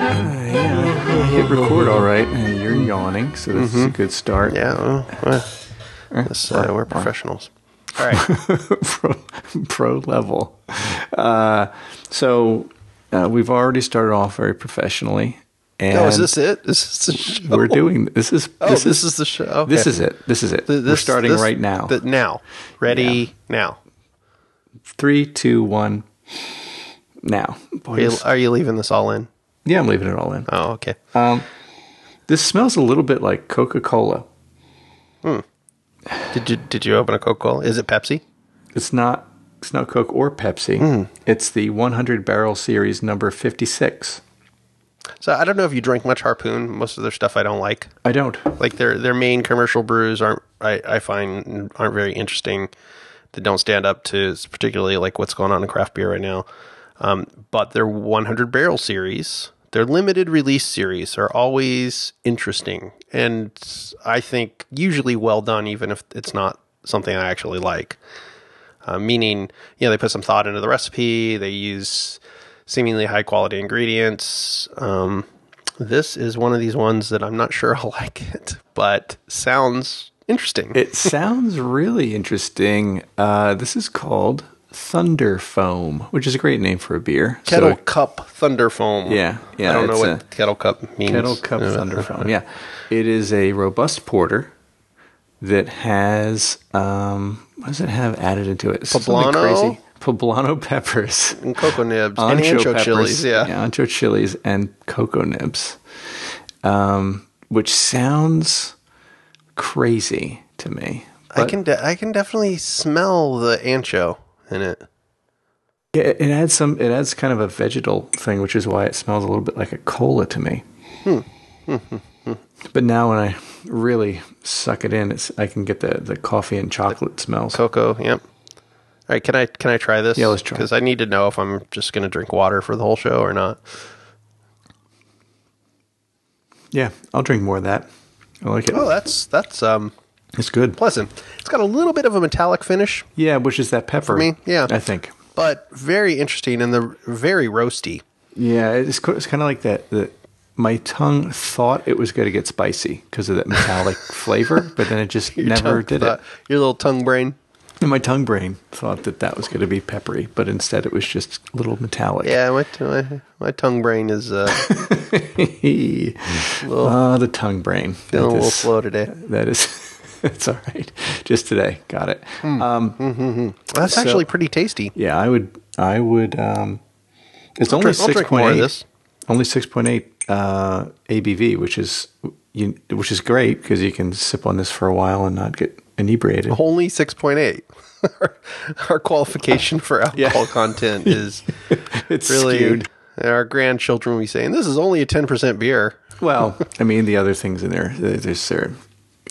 yeah, I hit record all right, and you're yawning, so this is a good start. Yeah, well, well, this, uh, we're professionals. All right. pro, pro level. Uh, so uh, we've already started off very professionally. And oh, is this it? Is this is the show? We're doing this is Oh, this, this, is, is, the show. Okay. this is it. This is it. Th- we're starting this- right now. th- now. Ready now. Three, two, one. Now, Are you, are you leaving this all in? Yeah, I'm leaving it all in. Oh, okay. Um, this smells a little bit like Coca Cola. Did you did you open a Coca Cola? Is it Pepsi? It's not. It's not Coke or Pepsi. Hmm. It's the 100 barrel series number 56. So I don't know if you drink much Harpoon. Most of their stuff I don't like. I don't. Like their their main commercial brews aren't I, I find aren't very interesting. They don't stand up to particularly like what's going on in craft beer right now. Um, but their 100 barrel series, their limited release series, are always interesting and I think usually well done, even if it's not something I actually like. Uh, meaning, you know, they put some thought into the recipe. They use seemingly high quality ingredients. Um, this is one of these ones that I'm not sure I'll like it, but sounds interesting. It sounds really interesting. Uh, this is called Thunder Foam, which is a great name for a beer. So- Kettle Cup Thunder Foam. Yeah, yeah, I don't know what a- Kettle Cup means. Kettle Cup Uh, Thunder Foam. Yeah, it is a robust porter that has um, what does it have added into it? Something Poblano? Poblano peppers, And cocoa nibs and ancho peppers, chilies. Yeah. ancho chilies, and cocoa nibs, um, which sounds crazy to me. I can de- I can definitely smell the ancho in it. Yeah, it adds some. It adds kind of a vegetal thing, which is why it smells a little bit like a cola to me. Hmm. but now when I really suck it in, it's I can get the the coffee and chocolate smells. Cocoa. Yep. All right, can I can I try this? Yeah, let's try Because I need to know if I'm just going to drink water for the whole show or not. yeah, I'll drink more of that. I like it. Oh, that's that's um it's good. pleasant. It's got a little bit of a metallic finish, Yeah, which is that pepper? For me, yeah. I think. but very interesting and the very roasty. Yeah, it's it's kind of like that. The, my tongue thought it was going to get spicy because of that metallic flavor, but then it just Your never did thought- it. Your little tongue brain. And my tongue brain thought that that was going to be peppery, but instead it was just a little metallic. Yeah, my my, my tongue brain is uh, Ah, the tongue brain. feeling a little slow today. That is, that's all right. Just today, got it. Hmm. Um, That's So- actually pretty tasty. yeah, I would, I would. Um, it's I'll only drink- six point eight. this. Only six point eight uh, ABV, which is you, which is great because you can sip on this for a while and not get inebriated. Only six point eight. our, our qualification for alcohol content is It's really. skewed. Our grandchildren will be saying this is only a ten percent beer. Well, I mean, the other things in there, there's their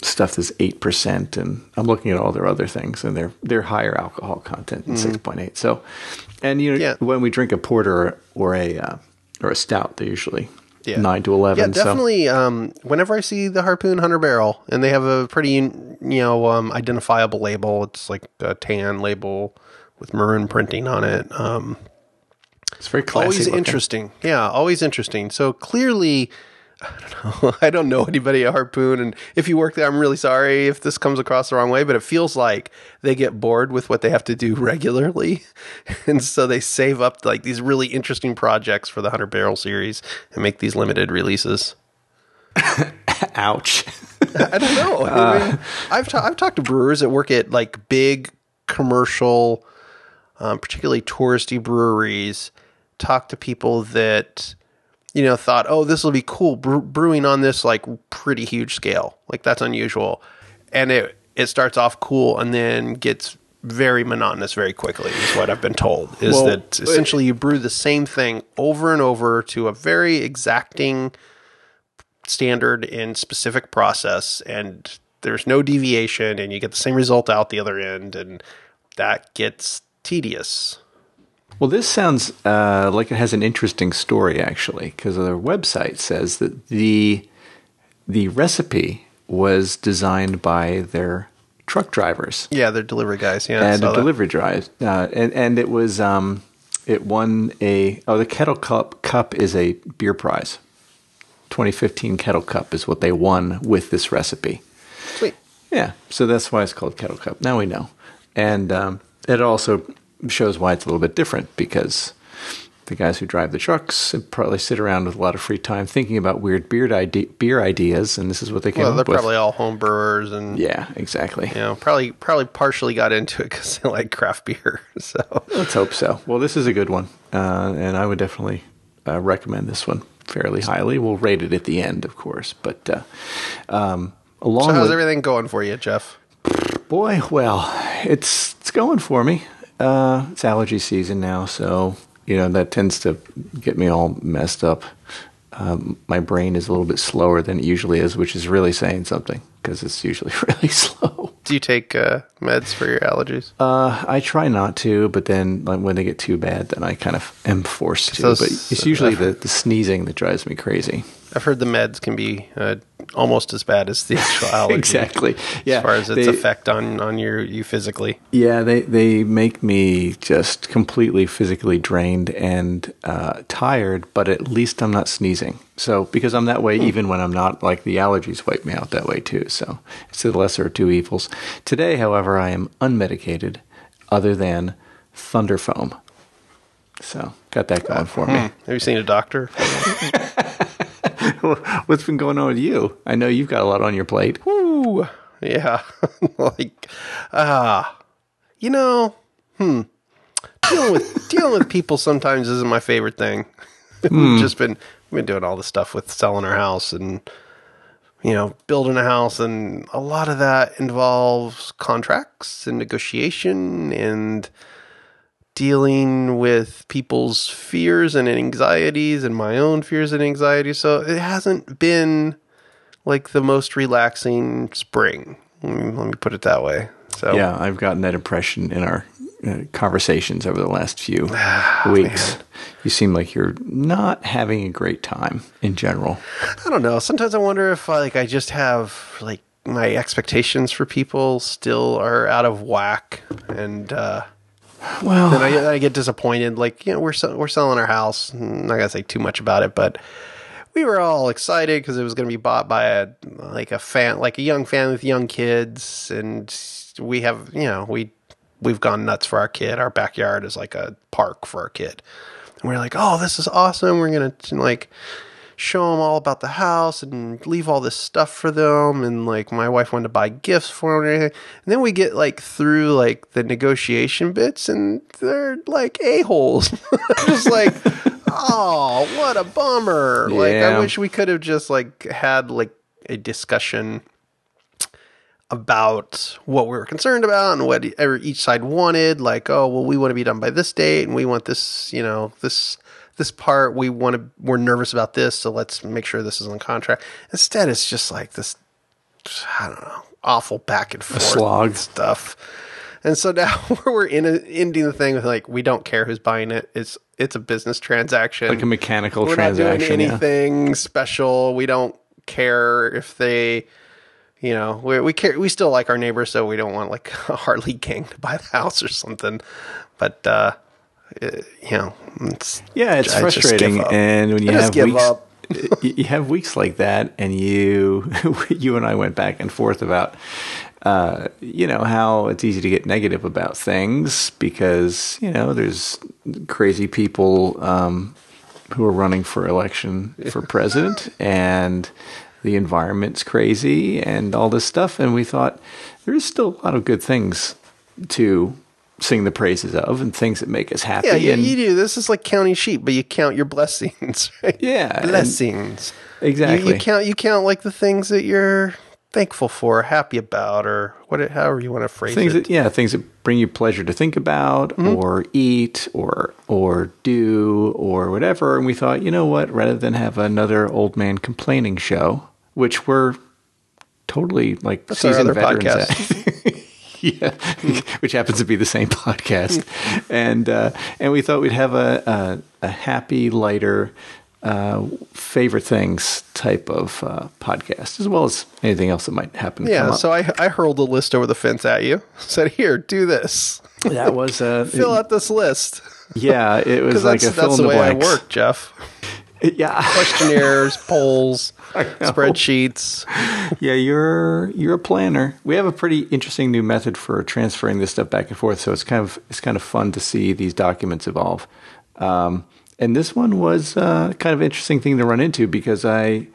stuff that's eight percent, and I'm looking at all their other things, and they're they're higher alcohol content than six point eight. So, and you know, Yeah. when we drink a porter or, or a uh, or a stout, they're usually Yeah. nine to Yeah, eleven. so definitely. Um, whenever I see the Harpoon Hundred Barrel, and they have a pretty, you know, um, identifiable label. It's like a tan label with maroon printing on it. Um, it's very classy. always looking. interesting. Yeah, always interesting. So clearly, I don't know. I don't know anybody at Harpoon, and if you work there, I'm really sorry if this comes across the wrong way. But it feels like they get bored with what they have to do regularly, and so they save up like these really interesting projects for the Hundred Barrel series and make these limited releases. Ouch. I don't know. I mean, I've ta- I've talked to brewers that work at like big commercial, um, particularly touristy breweries. Talk to people that you know thought, oh, this will be cool bre- brewing on this like pretty huge scale. Like that's unusual, and it it starts off cool and then gets very monotonous very quickly. Is what I've been told. Is Well, that essentially you brew the same thing over and over to a very exacting standard and specific process and there's no deviation and you get the same result out the other end and that gets tedious Well, this sounds uh, like it has an interesting story, actually, because their website says that the the recipe was designed by their truck drivers yeah they're delivery guys yeah and saw a that. delivery drive, uh, and and it was um, it won a oh the Kettle Cup Cup is a beer prize. 2015 Kettle Cup is what they won with this recipe. Sweet. Yeah, so that's why it's called Kettle Cup. Now we know, and um, it also shows why it's a little bit different because the guys who drive the trucks probably sit around with a lot of free time thinking about weird beer, ide- beer ideas, and this is what they came Well, they're up with. probably all home brewers and yeah, exactly. you know probably probably partially got into it because they like craft beer. So Let's hope so. Well, this is a good one, uh, and I would definitely uh, recommend this one fairly highly. We'll rate it at the end, of course, but uh, um, along so how's with everything going for you, Jeff? boy, well, it's it's going for me. Uh, it's allergy season now, so you know that tends to get me all messed up. Um, my brain is a little bit slower than it usually is, which is really saying something because it's usually really slow. Do you take uh, meds for your allergies? Uh, I try not to, but then like, when they get too bad, then I kind of am forced to. Those- but it's usually the, the sneezing that drives me crazy. I've heard the meds can be uh, almost as bad as the actual allergy. Exactly. Yeah. As far as its they- effect on on your you physically. Yeah, they they make me just completely physically drained and uh, tired, but at least I'm not sneezing. So because I'm that way, hmm. even when I'm not, like the allergies wipe me out that way too. So it's the lesser of two evils. Today, however, I am unmedicated, other than thunder foam. So got that going uh, for me. Hmm. Have you seen a doctor? What's been going on with you? I know you've got a lot on your plate. Ooh, yeah. like, ah, you know, hmm. Dealing with dealing with people sometimes isn't my favorite thing. We've just been we've been doing all this stuff with selling our house and you know building a house, and a lot of that involves contracts and negotiation and dealing with people's fears and anxieties and my own fears and anxieties. So it hasn't been like the most relaxing spring. Let me, put it that way. So Yeah, I've gotten that impression in our uh, conversations over the last few Ah, weeks. You seem like you're not having a great time in general. I don't know. Sometimes I wonder if like I just have like my expectations for people still are out of whack, and uh, Well, then I, I get disappointed. Like you know, we're we're selling our house. Mm, I'm not gonna say too much about it, but we were all excited because it was gonna be bought by a like a fan, like a young family with young kids, and we have you know we we've gone nuts for our kid. Our backyard is like a park for our kid, and we're like, oh, this is awesome. We're gonna like show them all about the house and leave all this stuff for them. And like my wife wanted to buy gifts for them and everything. And then we get like through like the negotiation bits and they're like a-holes. Just like oh what a bummer. Like i wish we could have just like had like a discussion about what we were concerned about and what each side wanted. Like oh well we want to be done by this date and we want this you know this this part we want to we're nervous about this so let's make sure this is on contract instead it's just like this i don't know awful back and forth slog. stuff and so now we're in a, ending the thing with like we don't care who's buying it it's it's a business transaction like a mechanical we're not doing transaction. yeah. anything special. We don't care if they, you know, we we care. We still like our neighbors, so we don't want like a Harley gang to buy the house or something. But uh, it- you know, it's, Yeah, it's I frustrating, and when you I have weeks, you have weeks like that, and you you and I went back and forth about, uh, you know, how it's easy to get negative about things because you know there's crazy people um, who are running for election for president, and the environment's crazy, and all this stuff, and we thought there's still a lot of good things to sing the praises of and things that make us happy yeah, you, and you do. This is like counting sheep, but you count your blessings. Right? Yeah, blessings. You- exactly You, count. You count like the things that you're thankful for, happy about, or what, however you want to phrase things it. that yeah things that bring you pleasure to think about Mm-hmm. or eat or or do or whatever and we thought you know what rather than have another old man complaining show which we're totally like That's our seasoned other veterans podcast. at. yeah which happens to be the same podcast and uh and we thought we'd have a a, a happy lighter uh, favorite things type of uh, podcast, as well as anything else that might happen. to come Yeah, up. so I, I hurled a list over the fence at you. Said, "Here, do this. that was uh, Fill out this list." Yeah, it was like that's, a fill that's in the the way I blanks. work, Jeff. Yeah, Questionnaires, polls, spreadsheets. yeah, you're you're a planner. We have a pretty interesting new method for transferring this stuff back and forth, so it's kind of it's kind of fun to see these documents evolve. Um, and this one was uh, kind of interesting thing to run into because I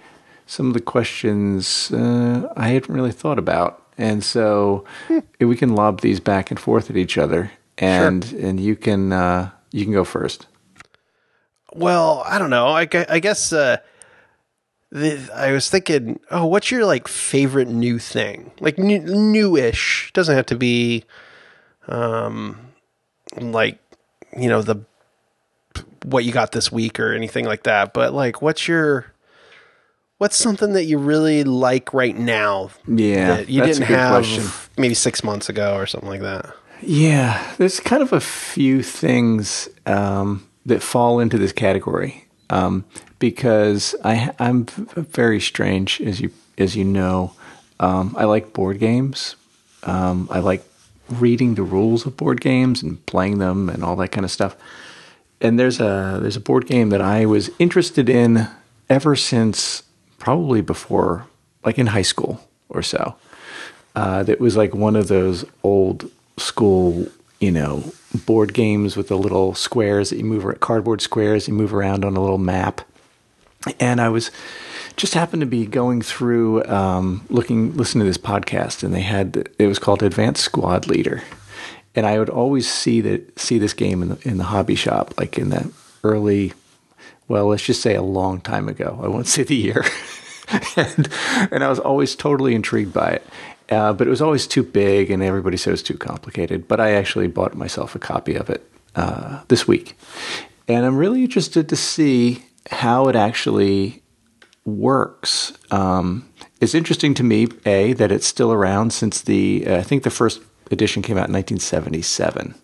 some of the questions uh, I hadn't really thought about, and so we can lob these back and forth at each other, and and you can uh, you can go first. Well, I don't know. I, I guess uh, the, I was thinking, oh, what's your like favorite new thing? Like new, newish. Doesn't have to be, um, like you know the what you got this week or anything like that. But like, what's your what's something that you really like right now? Yeah, that you that's a didn't good have question. maybe six months ago or something like that. Yeah, there's kind of a few things um, that fall into this category um, because I, I'm very strange, as you as you know. Um, I like board games. Um, I like reading the rules of board games and playing them and all that kind of stuff. And there's a there's a board game that I was interested in ever since probably before, like in high school or so uh, that was like one of those old school, you know, board games with the little squares that you move, ar- cardboard squares you move around on a little map. And I was just happened to be going through, um, looking, listening to this podcast, and they had it was called Advanced Squad Leader, and I would always see that see this game in the in the hobby shop, like in the early, well, let's just say a long time ago. I won't say the year. and, and I was always totally intrigued by it. Uh, but it was always too big, and everybody said it was too complicated. But I actually bought myself a copy of it uh, this week. And I'm really interested to see how it actually works. Um, it's interesting to me, A, that it's still around since the, uh, I think the first edition came out in 1977.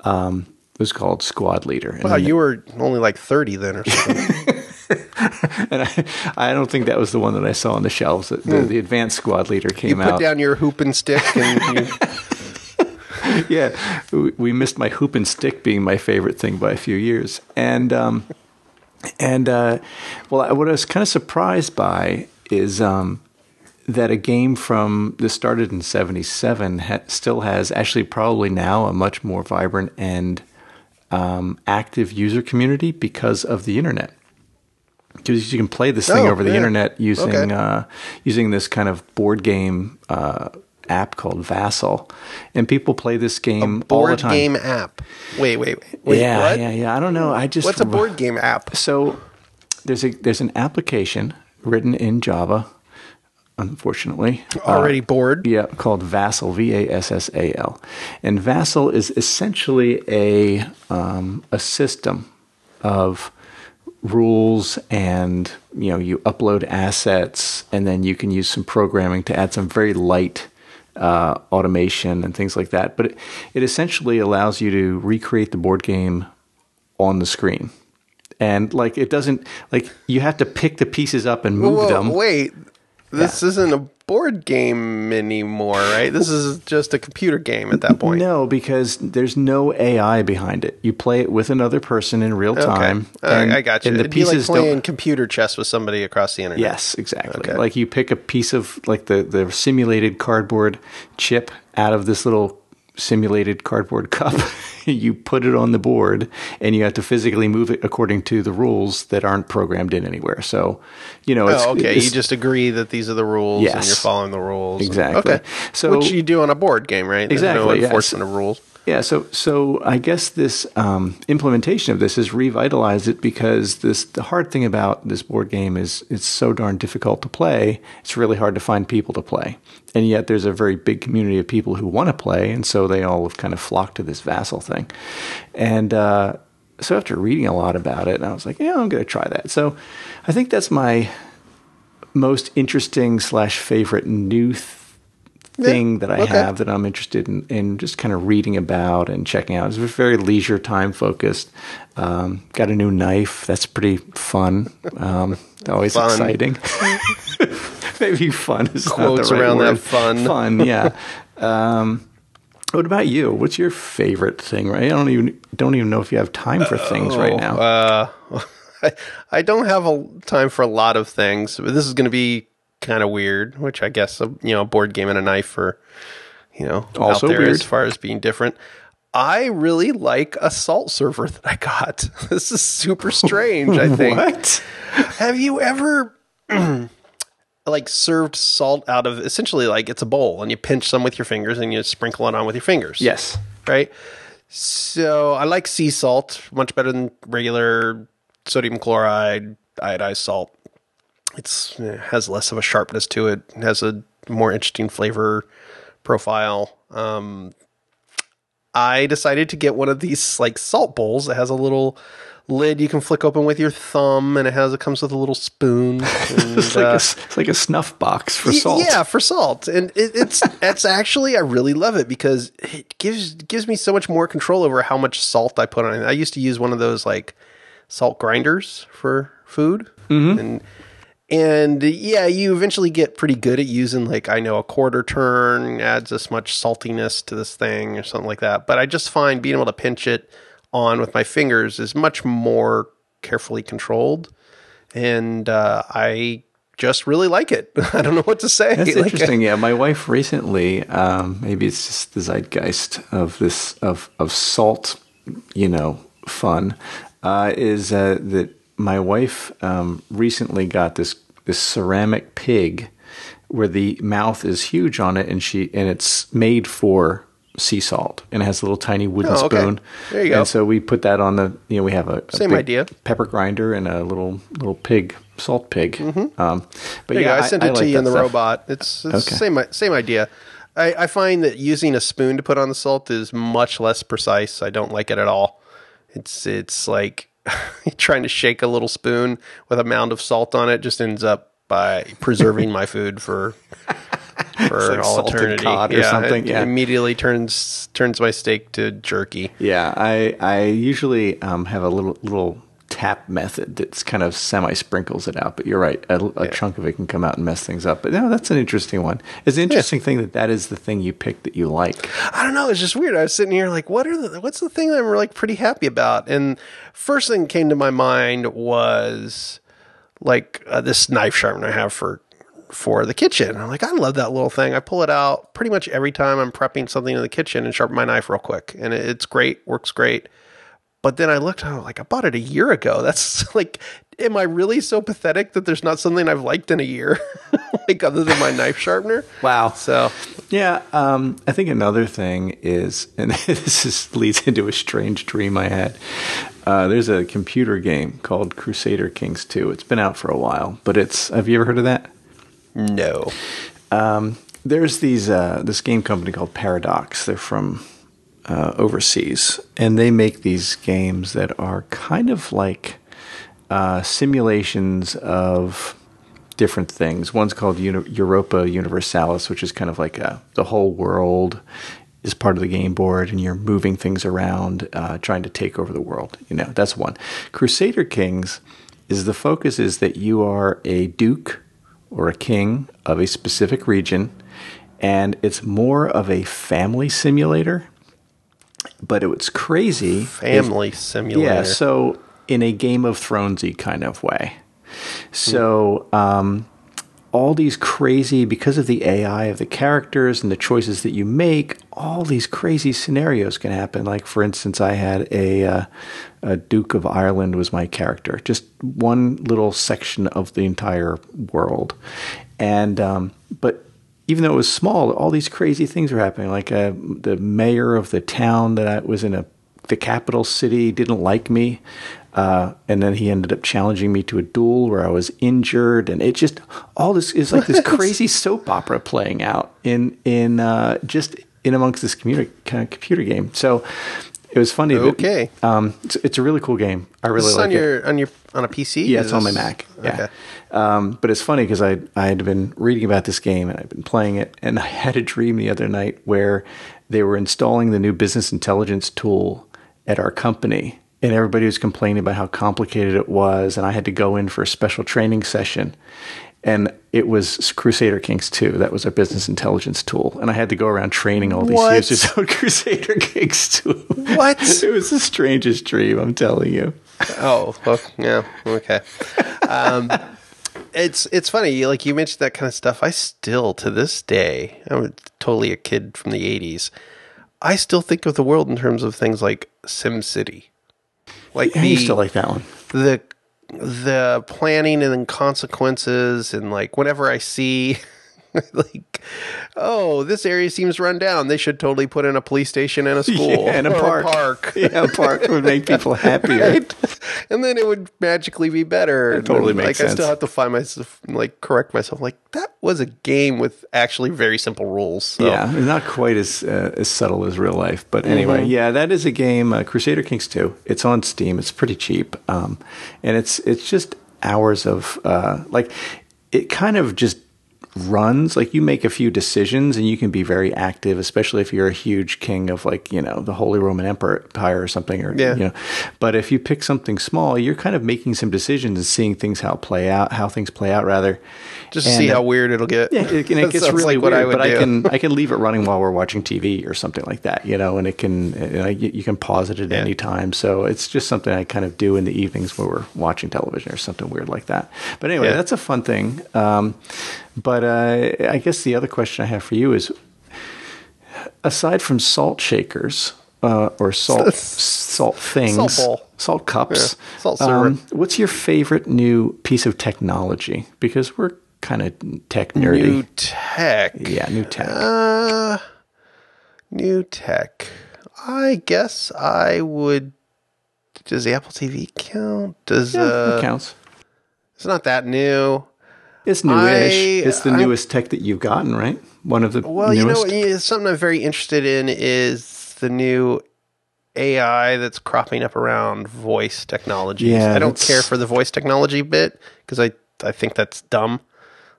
Um, it was called Squad Leader. Wow, you were only like thirty then or something. and I, I don't think that was the one that I saw on the shelves. The, the, the advanced squad leader came out. you put out. down your hoop and stick and you yeah, we, we missed my hoop and stick being my favorite thing by a few years. And um, and uh, well, what I was kind of surprised by is um, that a game from this started in '77 ha- still has actually probably now a much more vibrant and um, active user community because of the internet. Because you can play this thing Oh, over the yeah. internet using Okay. uh, using this kind of board game uh, app called Vassal, and people play this game all the board time. game app. Wait, wait, wait. yeah, what? yeah, yeah. I don't know. I just What's a board game app? so there's a there's an application written in Java, unfortunately. Already bored? Yeah, called Vassal, V A S S A L, and Vassal is essentially a um, a system of rules and you know you upload assets and then you can use some programming to add some very light uh, automation and things like that. But it, it essentially allows you to recreate the board game on the screen. And like it doesn't like you have to pick the pieces up and move Whoa, them. wait. This isn't a board game anymore, right? This is just a computer game at that point. No, because there's no AI behind it. You play it with another person in real Okay. time. Uh, I got you. And the It'd be like pieces playing computer chess with somebody across the internet. Yes, exactly. Okay. Like you pick a piece of like the the simulated cardboard chip out of this little simulated cardboard cup. you put it on the board, and you have to physically move it according to the rules that aren't programmed in anywhere. So, you know, it's Oh, okay. you just agree that these are the rules and you're following the rules. Exactly. Okay. So- Which you do on a board game, right? There's no Exactly, yes. enforcement of rules. Yeah, so so I guess this um, implementation of this has revitalized it because this the hard thing about this board game is it's so darn difficult to play. It's really hard to find people to play, and yet there's a very big community of people who want to play, and so they all have kind of flocked to this Vassal thing, and. Uh, so after reading a lot about it, I was like, yeah, I'm going to try that. So I think that's my most interesting slash favorite new thing that I okay. have that I'm interested in, in just kind of reading about and checking out. It's very leisure time focused. Um, got a new knife. That's pretty fun. Um, always Fun. exciting. Maybe fun is not Quotes the right around that word. fun. Fun, yeah. um, What about you? What's your favorite thing? Right? I don't even don't even know if you have time for things right now. Uh, I, I don't have a time for a lot of things, but this is going to be kind of weird. Which I guess a you know a board game and a knife are you know Also out there weird. as far as being different. I really like a salt server that I got. This is super strange. I think. what? Have you ever like served salt out of essentially like it's a bowl and you pinch some with your fingers and you sprinkle it on with your fingers? Yes. Right. So I like sea salt much better than regular sodium chloride, iodized salt. It's it has less of a sharpness to it. It has a more interesting flavor profile. Um, I decided to get one of these like salt bowls that has a little lid you can flick open with your thumb, and it has it comes with a little spoon. And, It's like, uh, a, it's like a snuff box for Y- salt. Yeah, for salt, and it, it's it's actually I really love it because it gives gives me so much more control over how much salt I put on it. I used to use one of those like salt grinders for food, and and yeah, you eventually get pretty good at using like I know a quarter turn adds this much saltiness to this thing or something like that. But I just find being able to pinch it on with my fingers is much more carefully controlled, and uh, I just really like it. I don't know what to say. That's Like, interesting. Yeah, my wife recently, um, maybe it's just the zeitgeist of this of of salt, you know, fun, uh, is uh, that my wife um, recently got this this ceramic pig where the mouth is huge on it, and she and it's made for sea salt and it has a little tiny wooden Oh, okay. spoon. There you go. And so we put that on the you know we have a, a Same idea. pepper grinder and a little little pig salt pig. Um, but Mm-hmm. There yeah. I sent it to like you in the stuff. robot. It's, it's Okay. same same idea. I, I find that using a spoon to put on the salt is much less precise. I don't like it at all. It's it's like trying to shake a little spoon with a mound of salt on it just ends up by preserving my food for for like all eternity. cod or yeah, something, It yeah. immediately turns turns my steak to jerky. Yeah, I I usually um, have a little little tap method that's kind of semi sprinkles it out. But you're right, a, a chunk of it can come out and mess things up. But no, that's an interesting one. It's an interesting thing that that is the thing you picked that you like. I don't know. It's just weird. I was sitting here like, what are the, what's the thing that I'm like pretty happy about? And first thing came to my mind was like uh, this knife sharpener I have for for the kitchen. I'm like, I love that little thing. I pull it out pretty much every time I'm prepping something in the kitchen and sharpen my knife real quick, and it, it's great, works great. But then I looked, and I was like, I bought it a year ago. That's like, am I really so pathetic that there's not something I've liked in a year, like other than my knife sharpener? Wow. So Yeah, um, I think another thing is, and this is, leads into a strange dream I had. Uh, there's a computer game called Crusader Kings 2. It's been out for a while, but it's. Have you ever heard of that? no. Um, there's these uh, this game company called Paradox. They're from uh, overseas, and they make these games that are kind of like uh, simulations of different things. One's called Uni- Europa Universalis, which is kind of like a, the whole world is part of the game board, and you're moving things around, uh, trying to take over the world. You know, that's one. Crusader Kings is the focus is that you are a duke or a king of a specific region, and it's more of a family simulator. But it was crazy. Family simulator. yeah, so in a Game of Thronesy kind of way. So um, all these crazy because of the AI of the characters and the choices that you make, all these crazy scenarios can happen. Like for instance, I had a, uh, a Duke of Ireland was my character, just one little section of the entire world, and um, but even though it was small, all these crazy things were happening. Like uh, the mayor of the town that I was in a the capital city didn't like me, uh, and then he ended up challenging me to a duel where I was injured, and it just all this is like this crazy soap opera playing out in in uh, just in amongst this computer kind of computer game. So it was funny. Okay. um, it's, it's a really cool game. I really This is like on it. your on your on a PC. Yeah, it's on my Mac. Yeah. Okay. Um, but it's funny because I I had been reading about this game and I've been playing it, and I had a dream the other night where they were installing the new business intelligence tool at our company, and everybody was complaining about how complicated it was, and I had to go in for a special training session. and it was Crusader Kings 2. That was our business intelligence tool. And I had to go around training all these What? users on Crusader Kings 2. What? it was the strangest dream, I'm telling you. Oh, well, yeah, okay. Um, it's it's funny, like you mentioned that kind of stuff. I still, to this day, I'm totally a kid from the '80s. I still think of the world in terms of things like SimCity, like I the used to like that one. the the planning and consequences, and like whenever I see. like, oh, this area seems run down. They should totally put in a police station and a school Yeah, and a park. park. Yeah, a park would make people happier. right? And then it would magically be better. And totally then, makes like I still have to find myself like correct myself. Like that was a game with actually very simple rules. So. Yeah, not quite as uh, as subtle as real life, but anyway, Mm-hmm. yeah, that is a game. Uh, Crusader Kings Two. It's on Steam. It's pretty cheap, um, and it's it's just hours of uh, like it kind of just runs like you make a few decisions and you can be very active especially if you're a huge king of like you know the holy roman empire or something or Yeah. you know but if you pick something small you're kind of making some decisions and seeing things how play out how things play out rather Just And, see uh, how weird it'll get. yeah, it, and it gets really like what weird, I would but I can I can leave it running while we're watching TV or something like that, you know, and it can you, know, you can pause it at Yeah. any time. So it's just something I kind of do in the evenings when we're watching television or something weird like that. But anyway, Yeah. that's a fun thing. Um, but uh, I guess the other question I have for you is, aside from salt shakers uh, or salt salt things, Salt bowl. salt cups, Yeah, salt um, what's your favorite new piece of technology? Because we're kind of tech nerdy. New tech. Yeah, new tech. Uh, new tech. I guess I would. Does the Apple TV count? Does yeah, uh, that counts. it's not that new. It's newish. I- it's the I- newest tech that you've gotten, right? One of the Well, you know, newest. something I'm very interested in is the new AI that's cropping up around voice technology. Yeah, I don't care for the voice technology bit because I, I think that's dumb.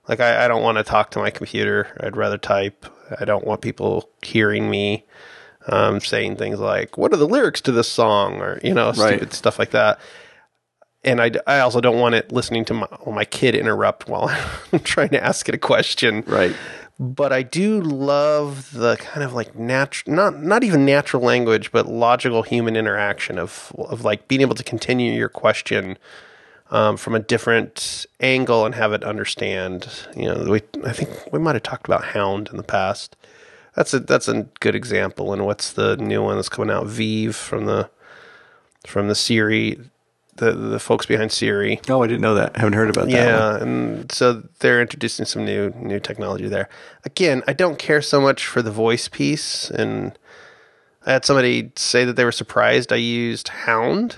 Like, I, I don't want to talk to my computer. I'd rather type. I don't want people hearing me um, saying things like, What are the lyrics to this song? or, you know, Right. stupid stuff like that. And I, I also don't want it listening to my, my kid interrupt while I'm trying to ask it a question right. but I do love the kind of like natural, not not even natural language, but logical human interaction of of like being able to continue your question um, from a different angle and have it understand. You know, we I think we might have talked about Hound in the past. That's a that's a good example. And what's the new one that's coming out? Viv from the from the Siri, the the folks behind Siri. Oh, I didn't know that. I haven't heard about that. one. Yeah, and so they're introducing some new new technology there. Again, I don't care so much for the voice piece, and I had somebody say that they were surprised I used Hound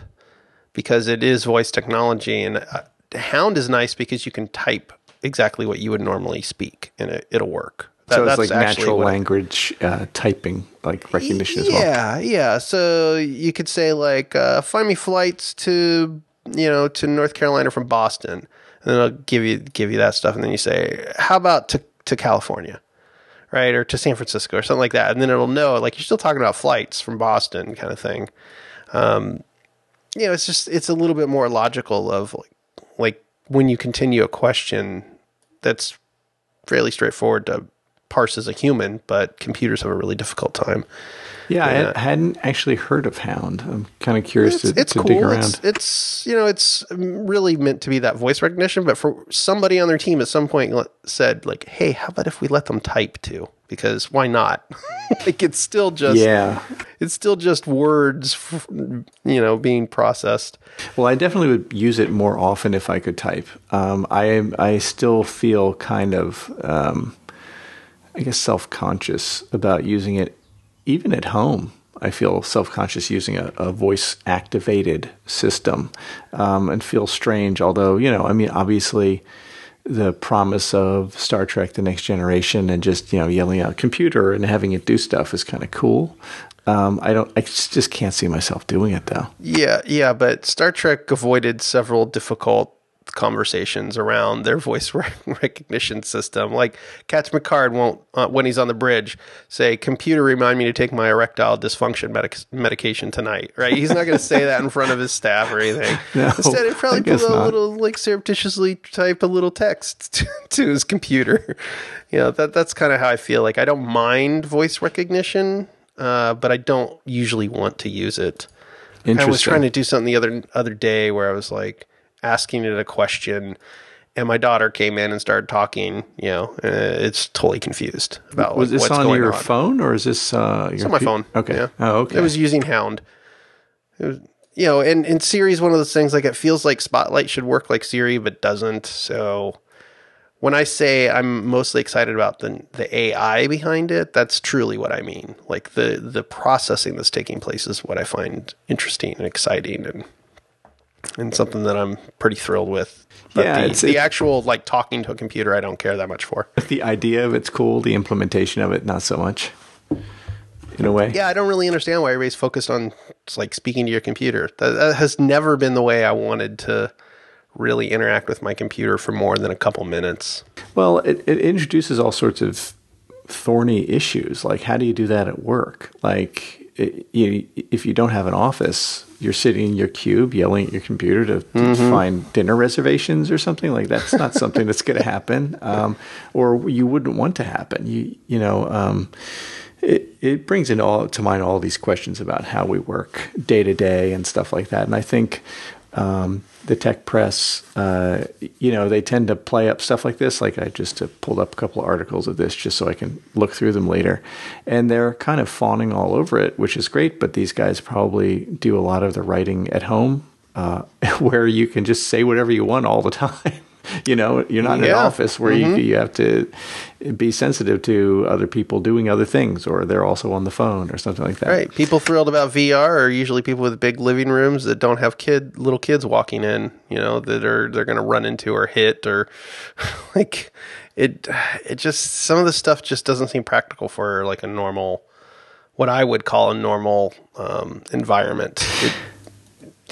because it is voice technology, and uh, Hound is nice because you can type exactly what you would normally speak, and it, it'll work. That- So it's like natural language uh, typing, like recognition as well. yeah, yeah. So you could say like, uh, find me flights to you know to North Carolina from Boston, and then I'll give you give you that stuff, and then you say, how about to to California, right, or to San Francisco, or something like that, and then it'll know like you're still talking about flights from Boston, kind of thing. Um, you know, it's just it's a little bit more logical of like like when you continue a question that's fairly straightforward to parse as a human, but computers have a really difficult time. Yeah, Yeah. I hadn't actually heard of Hound. I'm kind of curious It's, to, it's to cool. dig around. It's, it's you know it's really meant to be that voice recognition, but for somebody on their team at some point said like, "Hey, how about if we let them type too? Because why not? like it's still just yeah. it's still just words, you know, being processed. Well, I definitely would use it more often if I could type. Um, I I still feel kind of, um, I guess, self conscious about using it, even at home. I feel self conscious using a, a voice activated system, um, and feel strange. Although you know, I mean, obviously. The promise of Star Trek: The Next Generation and just you know yelling out a "computer" and having it do stuff is kind of cool. Um, I don't. I just can't see myself doing it though. Yeah, yeah, but Star Trek avoided several difficult conversations around their voice recognition system. Like Captain Picard won't, uh, when he's on the bridge, say, "Computer, remind me to take my erectile dysfunction medic- medication tonight." Right? He's not going to say that in front of his staff or anything. No, Instead, he'd probably put a not. little, like, surreptitiously type a little text to, to his computer. You know, that that's kind of how I feel. Like, I don't mind voice recognition, uh, but I don't usually want to use it. I was trying to do something the other other day where I was like asking it a question, and my daughter came in and started talking. You know, uh, it's totally confused about Was like, this what's on your on. phone or is this uh, your It's on my phone. Okay. Yeah. Oh, okay. It was using Hound. It was, you know, and, and Siri's one of those things like it feels like Spotlight should work like Siri, but doesn't. So when I say I'm mostly excited about the the AI behind it, that's truly what I mean. Like the the processing that's taking place is what I find interesting and exciting and and something that I'm pretty thrilled with. But Yeah, the, it's- the it's- actual like talking to a computer, I don't care that much for. the idea of it's cool. The implementation of it, not so much. In a way. Yeah, I don't really understand why everybody's focused on like speaking to your computer. That, that has never been the way I wanted to really interact with my computer for more than a couple minutes. Well, it, it introduces all sorts of thorny issues. Like, how do you do that at work? Like, it, you, if you don't have an office, you're sitting in your cube yelling at your computer to, to find dinner reservations or something like that's not something that's going to happen, um, or you wouldn't want to happen. You, you know. Um, it, it brings in all to mind all these questions about how we work day to day and stuff like that. And I think um, the tech press, uh, you know, they tend to play up stuff like this. Like I just uh, pulled up a couple of articles of this just so I can look through them later, and they're kind of fawning all over it, which is great. But these guys probably do a lot of the writing at home, uh, where you can just say whatever you want all the time. you know, you're not in an office where you, you have to be sensitive to other people doing other things, or they're also on the phone or something like that. Right. People thrilled about VR are usually people with big living rooms that don't have kid little kids walking in, you know, that are they're going to run into or hit or like it it just some of the stuff just doesn't seem practical for like a normal what I would call a normal um, environment. It,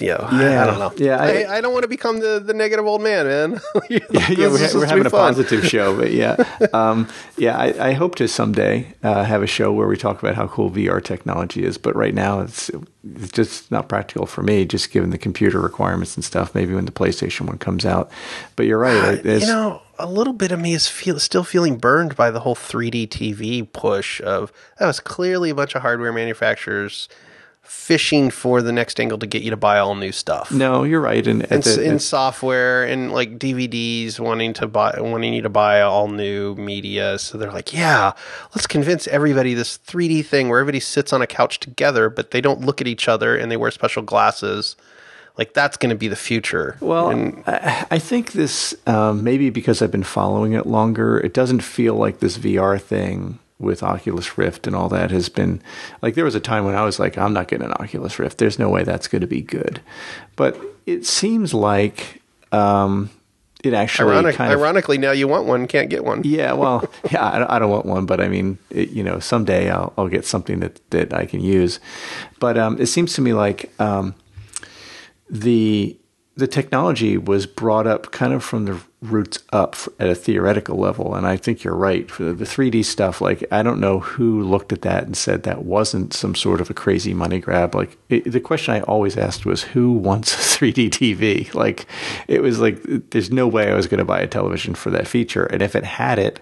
yeah, Yeah. I don't know. Yeah, I- I, I, don't want to become the, the negative old man, man. yeah, we're, we're having a positive show, but yeah, um, yeah. I, I hope to someday uh, have a show where we talk about how cool VR technology is. But right now, it's it's just not practical for me, just given the computer requirements and stuff. Maybe when the PlayStation one comes out. But you're right. You know, a little bit of me is feel, still feeling burned by the whole 3D TV push of that was clearly a bunch of hardware manufacturers fishing for the next angle to get you to buy all new stuff. no, you're right. And, And in software and like DVDs wanting to buy wanting you to buy all new media. So they're like, yeah, let's convince everybody this 3D thing where everybody sits on a couch together, but they don't look at each other and they wear special glasses. Like that's going to be the future. Well, And- I, I think this um, maybe because I've been following it longer, it doesn't feel like this VR thing with Oculus Rift and all that has been like there was a time when I was like, I'm not getting an Oculus Rift. There's no way that's going to be good. But it seems like um, it actually ironic, kind of ironically, now you want one, can't get one. yeah, well, yeah, I don't, I don't want one, but I mean, it, you know, someday I'll, I'll get something that, that I can use. But um, it seems to me like um, the the technology was brought up kind of from the roots up at a theoretical level, and I think you're right. For the 3D stuff, like I don't know who looked at that and said that wasn't some sort of a crazy money grab. Like it, the question I always asked was, who wants a 3D TV? Like it was like there's no way I was going to buy a television for that feature, and if it had it,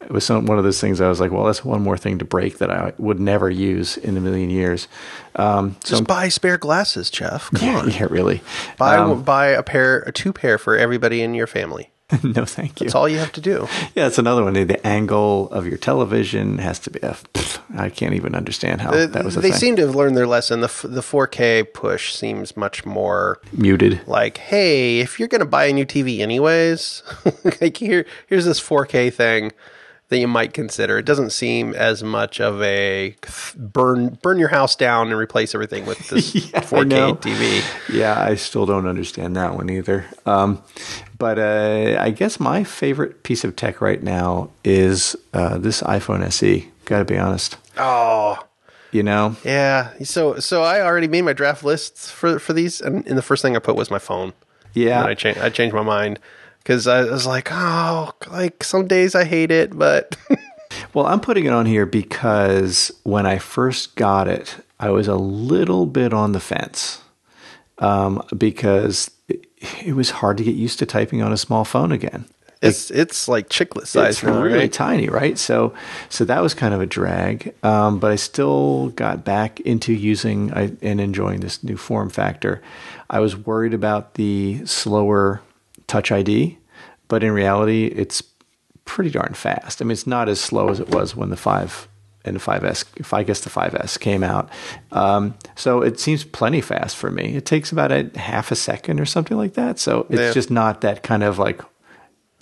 it was some, one of those things I was like, well, that's one more thing to break that I would never use in a million years. Um, so Just buy spare glasses, Jeff. Come on. yeah, really. Buy Um, buy a pair, a two pair for everybody in your family. no, thank you. That's all you have to do. Yeah, it's another one. The angle of your television has to be. Uh, pff, I can't even understand how Uh, that was a they thing. seem to have learned their lesson. The f- the 4K push seems much more Muted. like, hey, if you're going to buy a new TV anyways, like here here's this 4K thing that you might consider. It doesn't seem as much of a burn burn your house down and replace everything with this Yeah, 4K. TV. Yeah, I still don't understand that one either. Um, but uh, I guess my favorite piece of tech right now is uh, this iPhone SE. Got to be honest. Oh, You know, Yeah. So so I already made my draft lists for for these, and, and the first thing I put was my phone. Yeah. And I changed. I changed my mind because I was like, oh, like some days I hate it, but Well, I'm putting it on here because when I first got it, I was a little bit on the fence um, because it, it was hard to get used to typing on a small phone again. it's it's like chiclet size It's now, really right? tiny, right? So, so that was kind of a drag. Um, but I still got back into using I, and enjoying this new form factor. I was worried about the slower Touch ID, but in reality, it's pretty darn fast. I mean, it's not as slow as it was when the five and the 5S, if I guess the 5S came out. Um, so it seems plenty fast for me. It takes about a half a second or something like that. So it's Yeah. just not that kind of like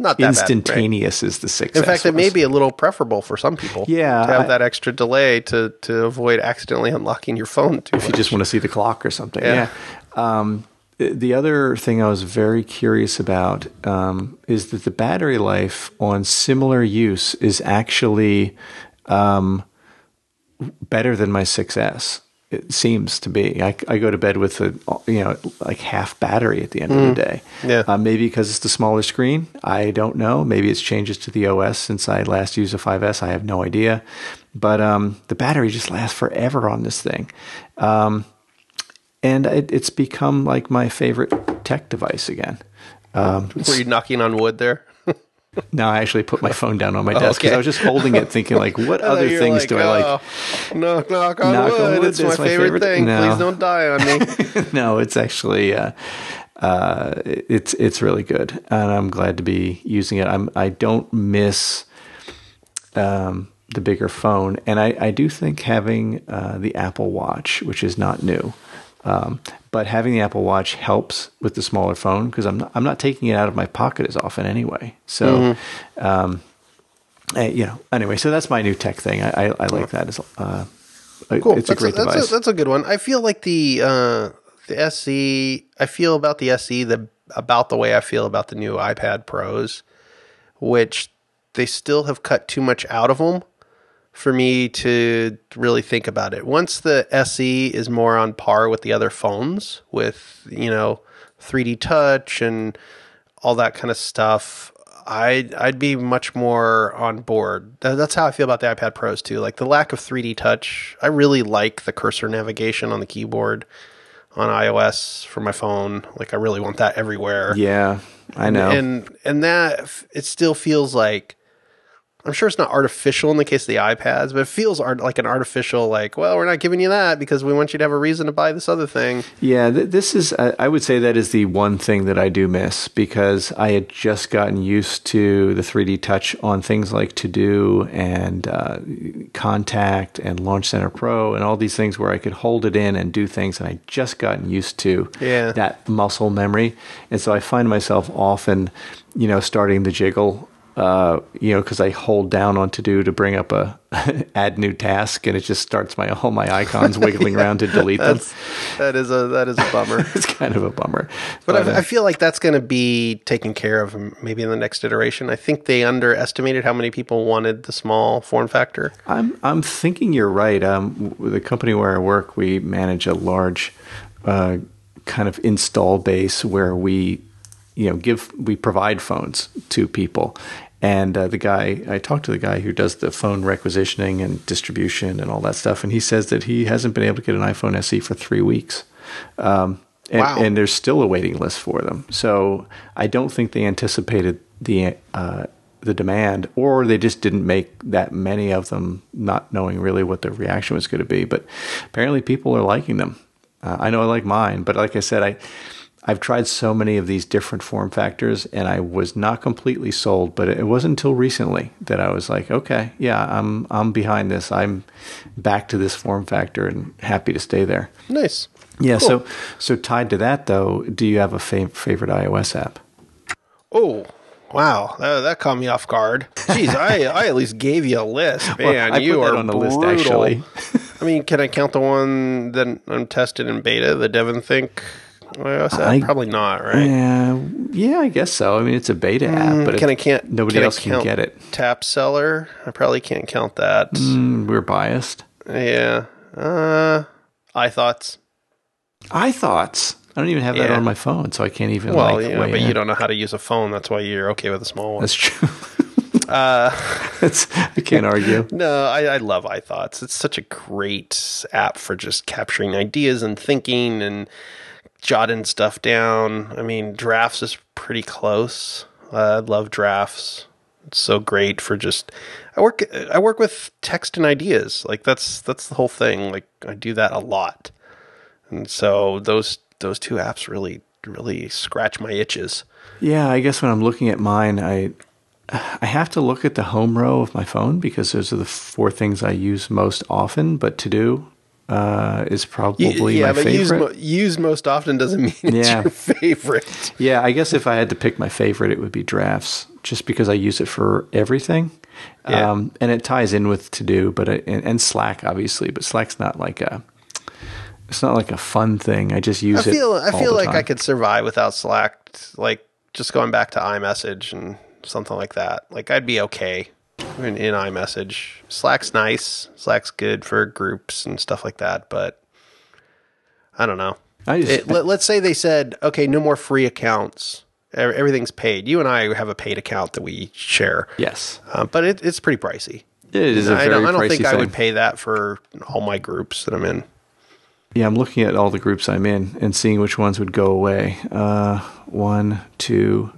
Not that bad, right? instantaneous as the 6S. In fact, it may be a little preferable for some people. Yeah, to have I- that extra delay to to avoid accidentally unlocking your phone too if you just want to see the clock or something. Yeah. Yeah. Um, the- the other thing I was very curious about um, is that the battery life on similar use is actually um, better than my 6S. It seems to be. I, I go to bed with a you know like half battery at the end of the day. Yeah. Uh, maybe because it's the smaller screen. I don't know. Maybe it's changes to the OS since I last used a 5S. I have no idea. But um, the battery just lasts forever on this thing. Um, and it, it's become like my favorite tech device again. Um, Were you knocking on wood there? now I actually put my phone down on my desk because okay. I was just holding it, thinking like, what other things do I like? "Oh, knock, knock on Knock on wood. wood, It's my my favorite, favorite- thing. No. Please don't die on me. no, it's actually uh, uh, it's it's really good, and I'm glad to be using it. I'm I don't miss um, the bigger phone, and I, I do think having uh, the Apple Watch, which is not new, um, but having the Apple Watch helps with the smaller phone because I'm not, I'm not taking it out of my pocket as often anyway. So. Um, uh, you know, anyway, so that's my new tech thing. I, I, I like that as uh, Cool. It's a that's great that's device. that's a good one. I feel like the uh, the SE. I feel about the SE the about the way I feel about the new iPad Pros, which they still have cut too much out of them for me to really think about it. Once the SE is more on par with the other phones, with you know 3D Touch and all that kind of stuff, I'd I'd be much more on board. Tha- That's how I feel about the iPad Pros too. Like the lack of 3D touch. I really like the cursor navigation on the keyboard on iOS for my phone. Like I really want that everywhere. yeah, I know. And and that it still feels like I'm sure it's not artificial in the case of the iPads, but it feels art, like an artificial like, well, we're not giving you that because we want you to have a reason to buy this other thing. Yeah, th- this is, I I would say that is the one thing that I do miss because I had just gotten used to the 3D touch on things like 2Do and uh, Contact and Launch Center Pro and all these things where I could hold it in and do things. And I just gotten used to Yeah. that muscle memory. And so I find myself often, you know, starting the jiggle. Uh, you know, because I hold down on 2Do to bring up a add new task, and it just starts my all my icons wiggling around to delete them. That's a that is a bummer. it's kind of a bummer. But uh, I, I feel like that's going to be taken care of maybe in the next iteration. I think they underestimated how many people wanted the small form factor. I'm I'm thinking you're right. Um, the company where I work, we manage a large uh, kind of install base where we, you know, give we provide phones to people. And uh, the guy, I talked to the guy who does the phone requisitioning and distribution and all that stuff, and he says that he hasn't been able to get an iPhone SE for three weeks. Um, and, Wow. and there's still a waiting list for them. So I don't think they anticipated the uh, the demand, or they just didn't make that many of them, not knowing really what the reaction was going to be. But apparently, people are liking them. Uh, I know I like mine, but like I said, I I've tried so many of these different form factors, and I was not completely sold. But it wasn't until recently that I was like, okay, yeah, I'm I'm behind this. I'm back to this form factor and happy to stay there. Nice. Yeah. Cool. So, so tied to that though, do you have a fav- favorite iOS app? Oh, wow. That, that caught me off guard. Jeez, I, I at least gave you a list. Man, I you are on the brutal. list, actually. I mean, can I count the one that I'm tested in beta, the DEVONthink iOS app? I- Probably not, right? Yeah, yeah, I guess so. I mean, it's a beta app, but Mm, Can I can't nobody can I else can count get it. Tap seller. I probably can't count that. Mm, we're biased. Yeah. Uh, I thoughts. iThoughts. I don't even have that on my phone, so I can't even Well, like yeah, but in. you don't know how to use a phone. That's why you're okay with a small one. That's true. That's, I can't argue. No, I, I love iThoughts. It's such a great app for just capturing ideas and thinking and jotting stuff down. I mean, drafts is pretty close. Uh, I love drafts. It's so great for just. I work. I work with text and ideas. Like that's that's the whole thing. Like I do that a lot, and so those those two apps really really scratch my itches. Yeah, I guess when I'm looking at mine, I I have to look at the home row of my phone because those are the four things I use most often. But 2Do uh, is probably my but favorite. used, mo- used most often doesn't mean it's Yeah. your favorite. Yeah, I guess if I had to pick my favorite, it would be drafts, just because I use it for everything. Yeah. Um, and it ties in with 2Do, but I, and, and Slack obviously, but Slack's not like a. It's not like a fun thing. I just use I feel it. I feel like I could survive without Slack. Like just going back to iMessage and something like that. Like I'd be okay in, in iMessage. Slack's nice. Slack's good for groups and stuff like that. But I don't know. I just, It, let, let's say they said, okay, no more free accounts. Everything's paid. You and I have a paid account that we share, yes, uh, but it, it's pretty pricey. it is a I don't, I don't think I would pay that for all my groups that I'm in. Yeah, I'm looking at all the groups I'm in and seeing which ones would go away. Uh, one, two,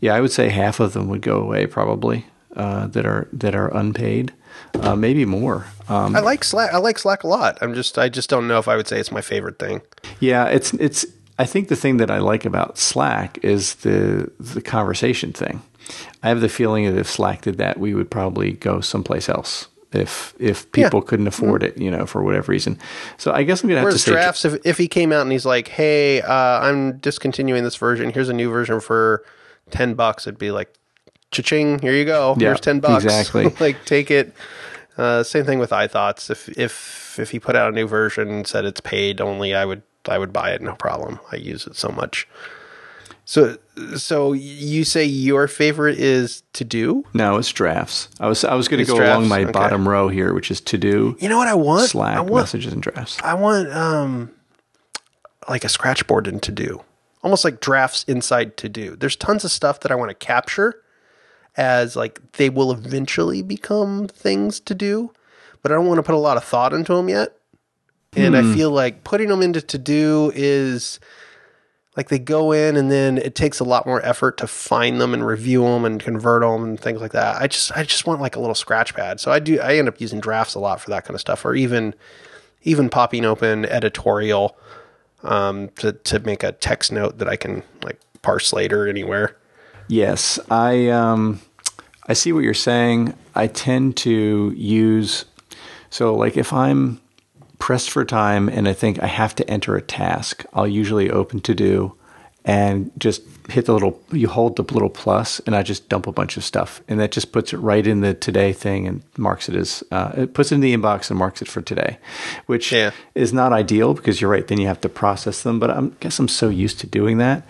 yeah, I would say half of them would go away probably uh, that are that are unpaid, uh, maybe more. Um, I like Slack. I like Slack a lot. I'm just I just don't know if I would say it's my favorite thing. yeah, it's it's. I think the thing that I like about Slack is the the conversation thing. I have the feeling that if Slack did that, we would probably go someplace else. If if people Yeah. couldn't afford it, you know, for whatever reason. So I guess I'm gonna have to say drafts, if if he came out and he's like, "Hey, uh, I'm discontinuing this version. Here's a new version for ten bucks," it'd be like, "Cha-ching! Here you go. Yeah, Here's ten bucks. exactly. like take it." Uh, same thing with iThoughts. If if if he put out a new version and said it's paid only, I would I would buy it, no problem. I use it so much. So so you say your favorite is 2Do? No, it's drafts. I was I was going to go along my Okay. bottom row here, which is 2Do, You know what I want? Slack, I want messages, and drafts. I want um like a scratchboard in 2Do. Almost like drafts inside 2Do. There's tons of stuff that I want to capture as like they will eventually become things to do, but I don't want to put a lot of thought into them yet. And I feel like putting them into 2Do is like they go in and then it takes a lot more effort to find them and review them and convert them and things like that. I just I just want like a little scratch pad. So I do I end up using drafts a lot for that kind of stuff or even even popping open editorial um, to to make a text note that I can like parse later anywhere. Yes, I um, I see what you're saying. I tend to use so like if I'm pressed for time and I think I have to enter a task, I'll usually open 2Do and just hit the little you hold the little plus and I just dump a bunch of stuff and that just puts it right in the today thing and marks it as uh, it puts it in the inbox and marks it for today, which Yeah. is not ideal because you're right. Then you have to process them, but I guess I'm so used to doing that.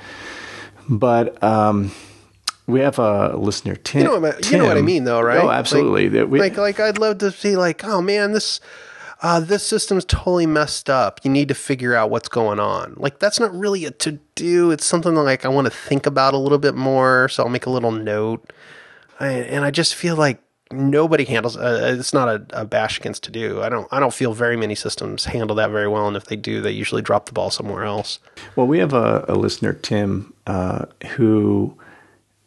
But um, we have a listener, Tim. You know what I, you know what I mean though, right? Oh, absolutely. Like, we- like like I'd love to see like, oh man, this uh, this system's totally messed up. You need to figure out what's going on. Like that's not really a to do. It's something like I want to think about a little bit more. So I'll make a little note. I, and I just feel like nobody handles. Uh, it's not a, a bash against 2Do. I don't. I don't feel very many systems handle that very well. And if they do, they usually drop the ball somewhere else. Well, we have a, a listener, Tim, uh, who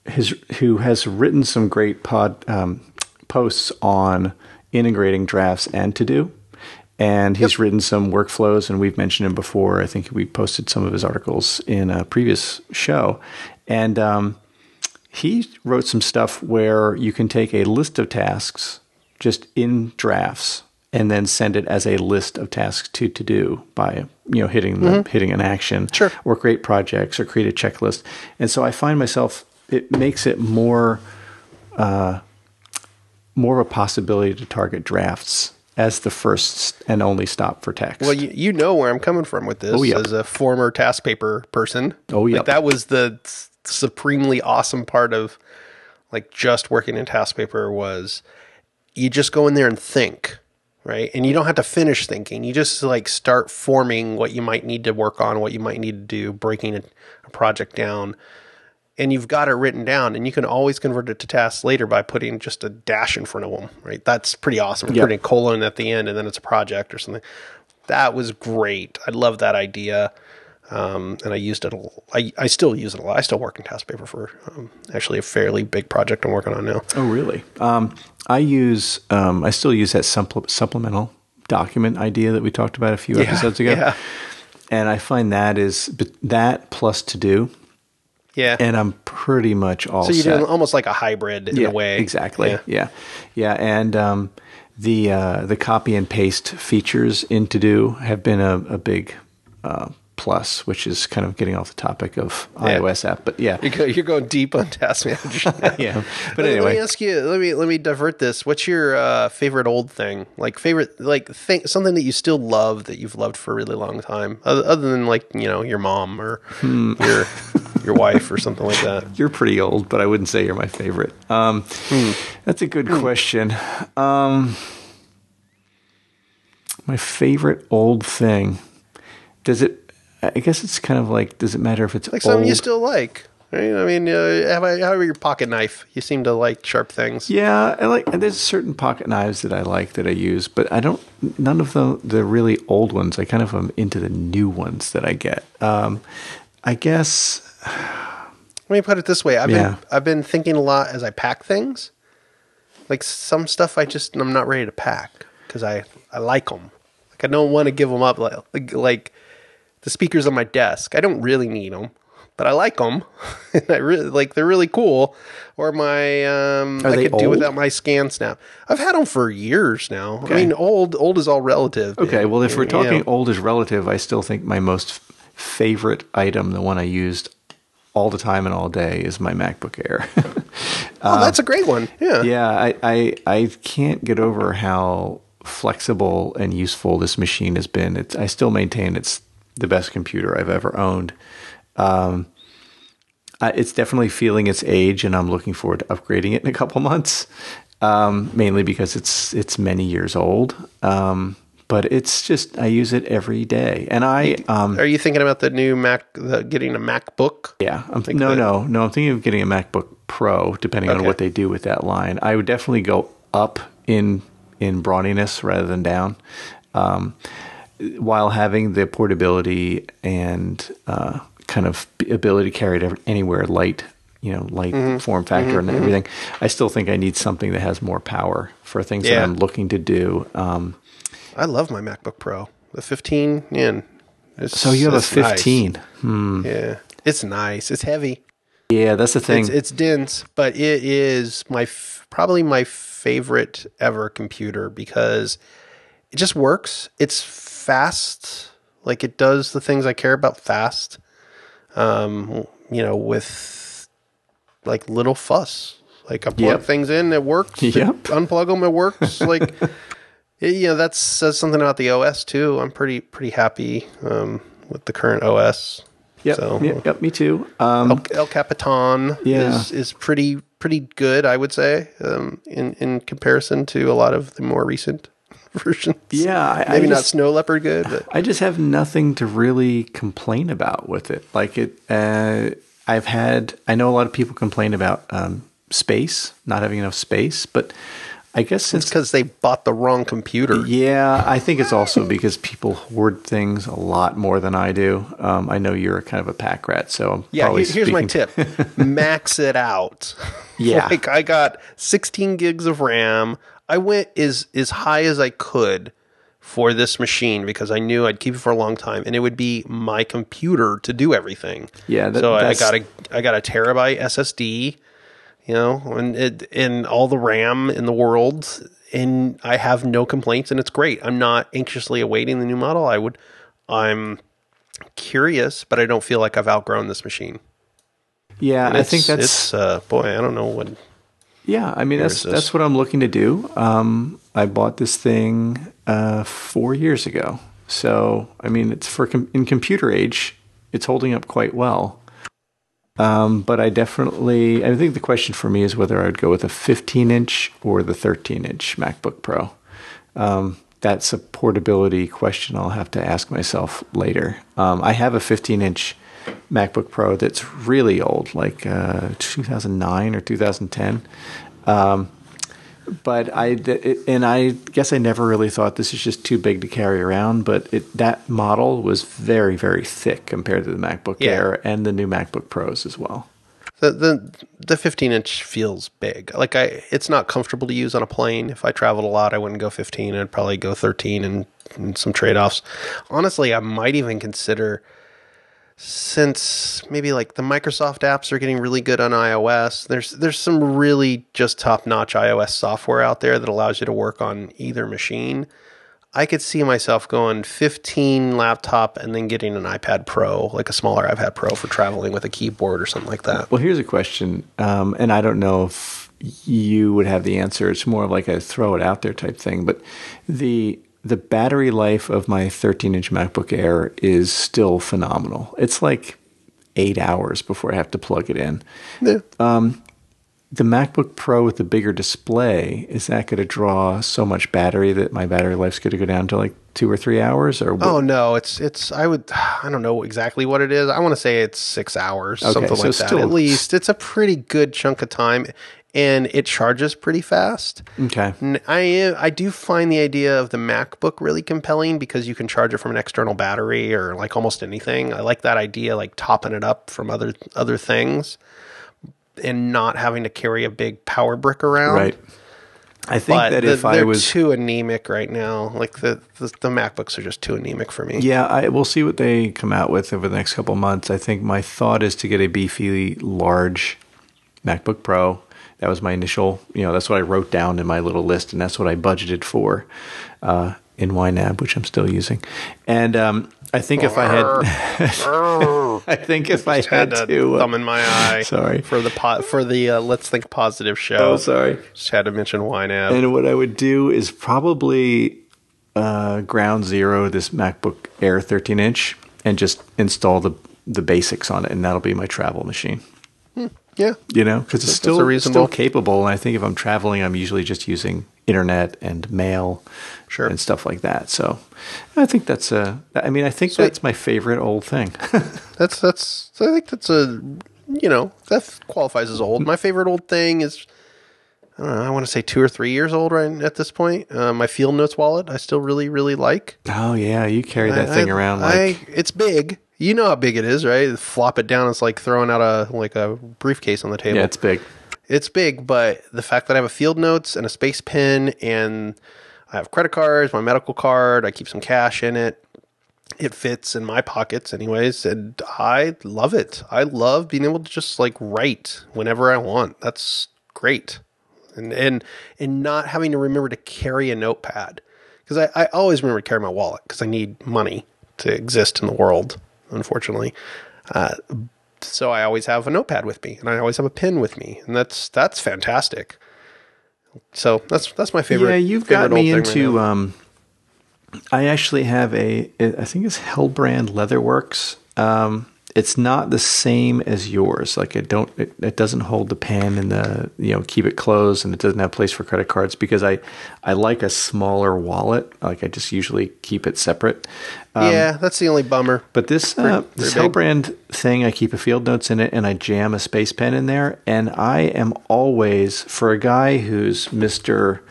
has who has written some great pod um, posts on integrating drafts and 2Do, and he's written some workflows, and we've mentioned him before. I think we posted some of his articles in a previous show, and um, he wrote some stuff where you can take a list of tasks just in drafts and then send it as a list of tasks to 2Do by you know hitting the, hitting an action Sure. or create projects or create a checklist. And so i find myself it makes it more uh, more of a possibility to target drafts as the first and only stop for text Well, you, you know where I'm coming from with this Oh, yep. as a former TaskPaper person. Oh, yep. Like that was the supremely awesome part of like just working in TaskPaper was you just go in there and think. right? And you don't have to finish thinking. You just like start forming what you might need to work on, what you might need to do, breaking a, a project down. And you've got it written down, and you can always convert it to tasks later by putting just a dash in front of them, right? That's pretty awesome. Yep. Putting a colon at the end, and then it's a project or something. That was great. I love that idea. Um, and I used it. A, I, I still use it a lot. I still work in TaskPaper for um, actually a fairly big project I'm working on now. Oh, really? Um, I use, um, I still use that supple- supplemental document idea that we talked about a few episodes ago. Yeah. And I find that is that plus 2Do, Yeah. and I'm pretty much all so you're set. doing almost like a hybrid in yeah, a way. Exactly. Yeah. Yeah. Yeah. And um, the uh, the copy and paste features in 2Do have been a, a big uh, plus, which is kind of getting off the topic of Yeah. iOS app. But yeah. You're, you're going deep on task manager. yeah. But Let- let me ask you. Let me let me divert this. What's your uh, favorite old thing? Like favorite, like thing, something that you still love that you've loved for a really long time, other, other than like you know your mom or Hmm. your your wife or something like that. you're pretty old, but I wouldn't say you're my favorite. Um, Hmm. That's a good question. Um, my favorite old thing. Does it? I guess it's kind of like. Does it matter if it's Like something old? you still like. Right? I mean, uh, how about, how about your pocket knife? You seem to like sharp things. Yeah, I like. There's certain pocket knives that I like that I use, but I don't. None of the the really old ones. I kind of am into the new ones that I get. Um, I guess. Let me put it this way: I've Yeah. been I've been thinking a lot as I pack things. Like some stuff, I just I'm not ready to pack because I I like them. Like I don't want to give them up. Like, like like the speakers on my desk, I don't really need them, but I like them. and I really like they're really cool. Or my um, Are I could do without my ScanSnap. I've had them for years now. I mean, old old is all relative. Okay, well, if we're talking old is relative, I still think my most favorite item, the one I used all the time and all day, is my MacBook Air. oh, that's a great one. Yeah. yeah, I, I I can't get over how flexible and useful this machine has been. It's I still maintain it's the best computer I've ever owned. Um, I, it's definitely feeling its age, and I'm looking forward to upgrading it in a couple months. Um, mainly because it's it's many years old. Um, but it's just I use it every day, and I um, Are you thinking about the new Mac, the, getting a MacBook? yeah, I'm thinking. no, that- no, no. I'm thinking of getting a MacBook Pro, depending on what they do with that line. I would definitely go up in in brawniness rather than down, um, while having the portability and uh, kind of ability to carry it anywhere light. You know, light Mm-hmm. form factor and everything. I still think I need something that has more power for things that I'm looking to do. Um, I love my MacBook Pro. The 15 in. It's, so you have a it's nice. 15. Yeah. It's nice. It's heavy. Yeah, that's the thing. It's, it's dense, but it is my f- probably my favorite ever computer because it just works. It's fast. Like it does the things I care about fast. Um, you know, with like little fuss. Like I plug Yep. things in, it works. Yep. Unplug them, it works. Like it- you know, that says something about the OS too. I'm pretty pretty happy um, with the current OS. yep, So yep, yep, me too. Um, El, El Capitan Yeah. is is pretty pretty good, I would say, um, in in comparison to a lot of the more recent versions. Yeah, I- I maybe not Snow Leopard good, but I just have nothing to really complain about with it. Like it, uh, I've had. I know a lot of people complain about um, space, not having enough space, but I guess it's because they bought the wrong computer. yeah, I think it's also because people hoard things a lot more than I do. Um, I know you're kind of a pack rat, so I'm Yeah, probably he- here's my tip: max it out. Yeah. like I got 16 gigs of RAM. I went as as high as I could for this machine because I knew I'd keep it for a long time, and it would be my computer to do everything. Yeah, that- so I, I got a I got a terabyte SSD, you know, and it and all the RAM in the world, and I have no complaints, and it's great. I'm not anxiously awaiting the new model. I would, I'm curious, but I don't feel like I've outgrown this machine. Yeah, I think that's it's uh, boy. I don't know what. Yeah, I mean that's that's what I'm looking to do. Um, I bought this thing uh, four years ago, so I mean it's for com- in computer age, it's holding up quite well. Um, but I definitely, I think the question for me is whether I would go with a 15 inch or the 13 inch MacBook Pro. Um, that's a portability question I'll have to ask myself later. Um, I have a 15 inch MacBook Pro that's really old, like uh, 2009 or 2010. Um, but I it, and I guess I never really thought this is just too big to carry around. But it, that model was very very thick compared to the MacBook Yeah. Air and the new MacBook Pros as well. The the the 15 inch feels big. Like I, it's not comfortable to use on a plane. If I traveled a lot, I wouldn't go 15. I'd probably go 13 and, and some trade offs. Honestly, I might even consider since maybe like the Microsoft apps are getting really good on iOS. There's there's some really just top notch iOS software out there that allows you to work on either machine. I could see myself going 15 laptop and then getting an iPad Pro, like a smaller iPad Pro for traveling with a keyboard or something like that. Well, here's a question, um, and I don't know if you would have the answer. It's more of like a throw it out there type thing. But the the battery life of my 13 inch MacBook Air is still phenomenal. It's like eight hours before I have to plug it in. Yeah. Um, the MacBook Pro with the bigger display is that going to draw so much battery that my battery life's going to go down to like two or three hours? Or what? Oh no, it's it's I would I don't know exactly what it is. I want to say it's six hours, something so like that. At least it's a pretty good chunk of time, and it charges pretty fast. okay. I I do find the idea of the MacBook really compelling because you can charge it from an external battery or like almost anything. I like that idea, like topping it up from other other things, and not having to carry a big power brick around. Right. I think But that the- if I was too anemic right now, like the, the the MacBooks are just too anemic for me. Yeah, I, we'll see what they come out with over the next couple of months. I think my thought is to get a beefy, large MacBook Pro. That was my initial, you know, that's what I wrote down in my little list, and that's what I budgeted for uh, in YNAB, which I'm still using. And um, I think if I had, I think if I had, had to, a uh, thumb in my eye. sorry. for the pot for the uh, let's think positive show. oh, sorry. Just had to mention YNAB. And what I would do is probably uh, ground zero this MacBook Air 13 inch and just install the the basics on it, and that'll be my travel machine. Yeah, You know, because it's still still capable. And I think if I'm traveling, I'm usually just using internet and mail, Sure. and stuff like that. So I think that's a. I mean, I think that's my favorite old thing. that's that's. I think that's a you know that qualifies as old. My favorite old thing is. I don't know. I want to say two or three years old right at this point. Uh, my Field Notes wallet, I still really, really like. oh yeah, you carry that I- thing I- around like it's big. You know how big it is, right? Flop it down. It's like throwing out a like a briefcase on the table. yeah, it's big. it's big, but the fact that I have a field notes and a space pen and I have credit cards, my medical card, I keep some cash in it. It fits in my pockets anyways, and I love it. I love being able to just like write whenever I want. That's great. And and and not having to remember to carry a notepad. Because I, I always remember to carry my wallet because I need money to exist in the world, unfortunately so I always have a notepad with me, and I always have a pen with me, and that's that's fantastic. So that's that's my favorite. Yeah, you've favorite got me thing right into. um, I actually have a. I think it's Hellbrand Leatherworks. Um, it's not the same as yours. Like it don't. It, it doesn't hold the pen and the you know keep it closed, and it doesn't have place for credit cards because I I like a smaller wallet. Like I just usually keep it separate. Um, yeah, that's the only bummer. But this uh, Pretty- this. Hellbrand thing, I keep a field notes in it, and I jam a space pen in there, and I am always for a guy who's Mister.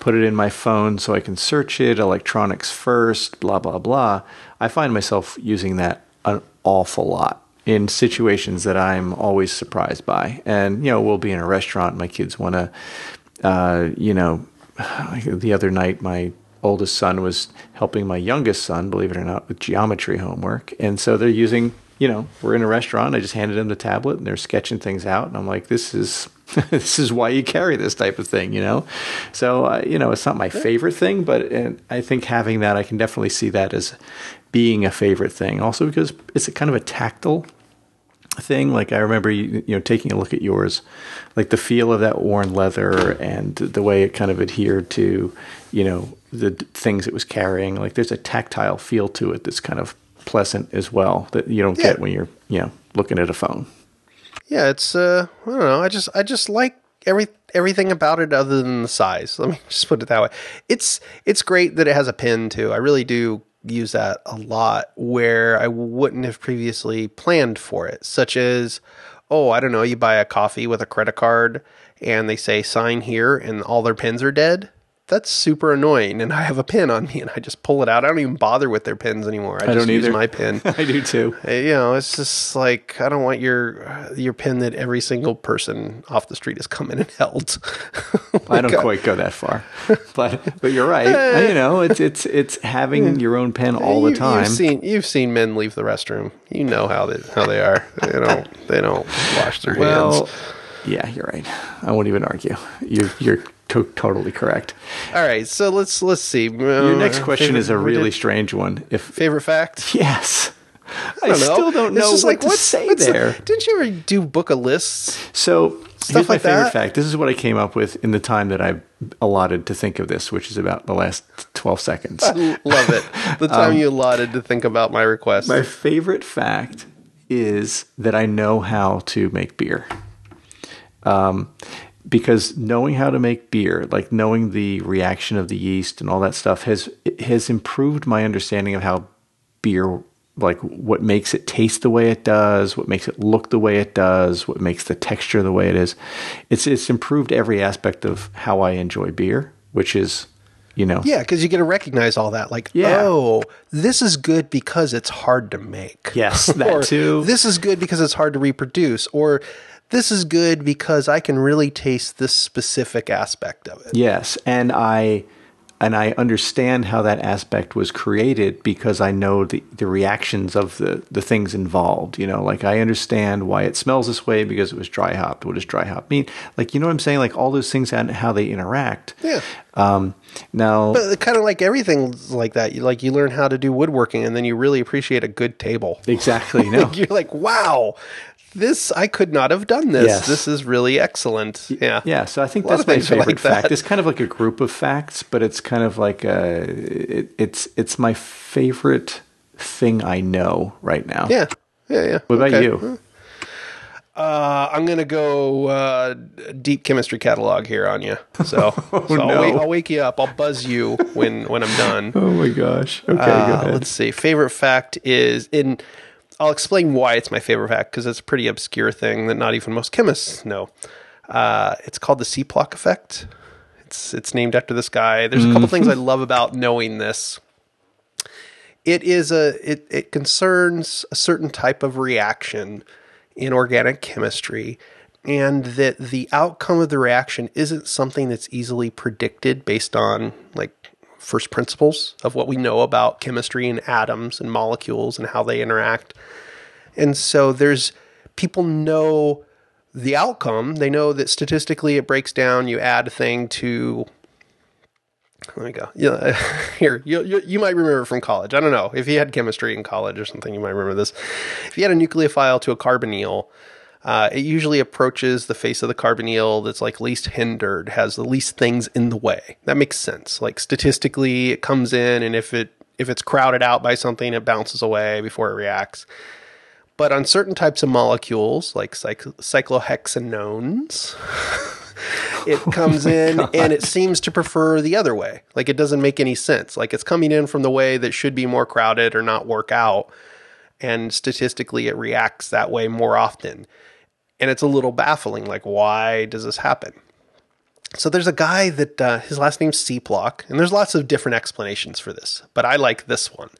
Put it in my phone so I can search it. Electronics first, blah blah blah. I find myself using that an awful lot in situations that I'm always surprised by. And you know, we'll be in a restaurant. My kids want to, uh, you know, the other night my oldest son was helping my youngest son, believe it or not, with geometry homework. And so they're using, you know, we're in a restaurant. I just handed them the tablet and they're sketching things out. And I'm like, this is, this is why you carry this type of thing, you know? So, uh, you know, it's not my favorite thing, but and I think having that, I can definitely see that as being a favorite thing. Also because it's a kind of a tactile thing. Like I remember you, you know taking a look at yours, like the feel of that worn leather and the way it kind of adhered to, you know, the things it was carrying. Like there's a tactile feel to it that's kind of pleasant as well that you don't Yeah. get when you're you know looking at a phone. Yeah, it's uh, I don't know. I just I just like every everything about it other than the size. Let me just put it that way. It's it's great that it has a pin too. I really do use that a lot where I wouldn't have previously planned for it, such as oh, I don't know, you buy a coffee with a credit card and they say sign here and all their pins are dead that's super annoying. And I have a pin on me, and I just pull it out. I don't even bother with their pins anymore. I, I just don't use either. my pin. I do too. Uh, you know, it's just like I don't want your your pin that every single person off the street has come in and held. I don't uh, quite go that far, but but you're right. you know, it's it's it's having your own pen all the time. You've seen you've seen men leave the restroom. You know how they how they are. They don't they don't wash their well, hands. yeah, you're right. I won't even argue. You're you're to- totally correct. All right, so let's let's see. Your next question is a really strange one. If favorite fact. yes, I, don't know. still don't know what like, to what's- say what's the- there. didn't you ever do book of lists? So here's my like favorite that? fact. This is what I came up with in the time that I allotted to think of this, which is about the last twelve seconds. Love it. The time you allotted to think about my request. Um, My favorite fact is that I know how to make beer. Um, because knowing how to make beer, like knowing the reaction of the yeast and all that stuff, has has improved my understanding of how beer, like what makes it taste the way it does, what makes it look the way it does, what makes the texture the way it is. It's it's improved every aspect of how I enjoy beer, which is, you know, yeah, because you get to recognize all that. Like, Yeah. oh, this is good because it's hard to make. Yes, that too. This is good because it's hard to reproduce. Or this is good because I can really taste this specific aspect of it. Yes, and I and I understand how that aspect was created because I know the, the reactions of the, the things involved. You know, like I understand why it smells this way because it was dry hopped. What does dry hop mean? Like, you know what I'm saying? Like all those things and how they interact. Yeah. Um, now, But kind of like everything like that. You like you learn how to do woodworking, and then you really appreciate a good table. exactly. No. You're like, wow, this I could not have done this. Yes. This is really excellent. Yeah. Yeah, so I think that's my favorite like fact. that. It's kind of like a group of facts, but it's kind of like a, it, it's it's my favorite thing I know right now. Yeah. Yeah. Yeah. What about Okay. you? Uh, I'm gonna go uh, deep chemistry catalog here on you. So, so I'll, Oh, wake, I'll wake you up. I'll buzz you when when I'm done. Oh my gosh. Okay, Uh, let's see. Favorite fact is in. I'll explain why it's my favorite fact because it's a pretty obscure thing that not even most chemists know. Uh, it's called the Cieplak effect. It's it's named after this guy. There's a couple things I love about knowing this. It is a it it concerns a certain type of reaction in organic chemistry and that the outcome of the reaction isn't something that's easily predicted based on like first principles of what we know about chemistry and atoms and molecules and how they interact. And so there's people know the outcome. They know that statistically it breaks down. You add a thing to. There we go. Yeah, here you, you you might remember from college. I don't know if you had chemistry in college or something. You might remember this. If you had a nucleophile to a carbonyl, uh, it usually approaches the face of the carbonyl that's like least hindered, has the least things in the way. That makes sense. Like statistically, it comes in, and if it if it's crowded out by something, it bounces away before it reacts. But on certain types of molecules, like cyc- cyclohexanones, it comes in and it seems to prefer the other way. Like it doesn't make any sense. Like it's coming in from the way that should be more crowded or not work out. And statistically, it reacts that way more often. And it's a little baffling. Like, why does this happen? So there's a guy that uh, his last name's Cieplak, and there's lots of different explanations for this, but I like this one.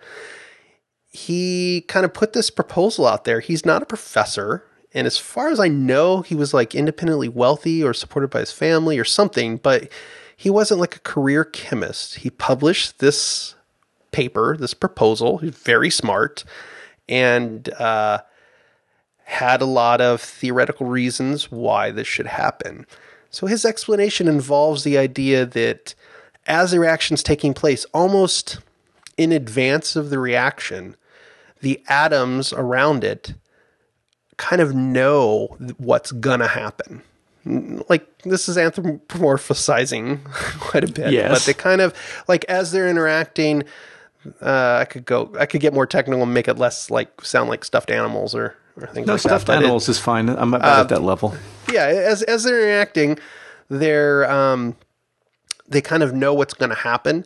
He kind of put this proposal out there. He's not a professor, and as far as I know, he was like independently wealthy or supported by his family or something, but he wasn't like a career chemist. He published this paper, this proposal. He's very smart, and uh, had a lot of theoretical reasons why this should happen. So his explanation involves the idea that as the reaction's taking place, almost in advance of the reaction, the atoms around it kind of know what's gonna happen. Like this is anthropomorphizing quite a bit, Yes. but they kind of like as they're interacting. Uh, I could go. I could get more technical and make it less like sound like stuffed animals or, or things no like stuffed that. animals is fine. I'm about at that level. yeah, as as they're interacting, they're um, they kind of know what's going to happen,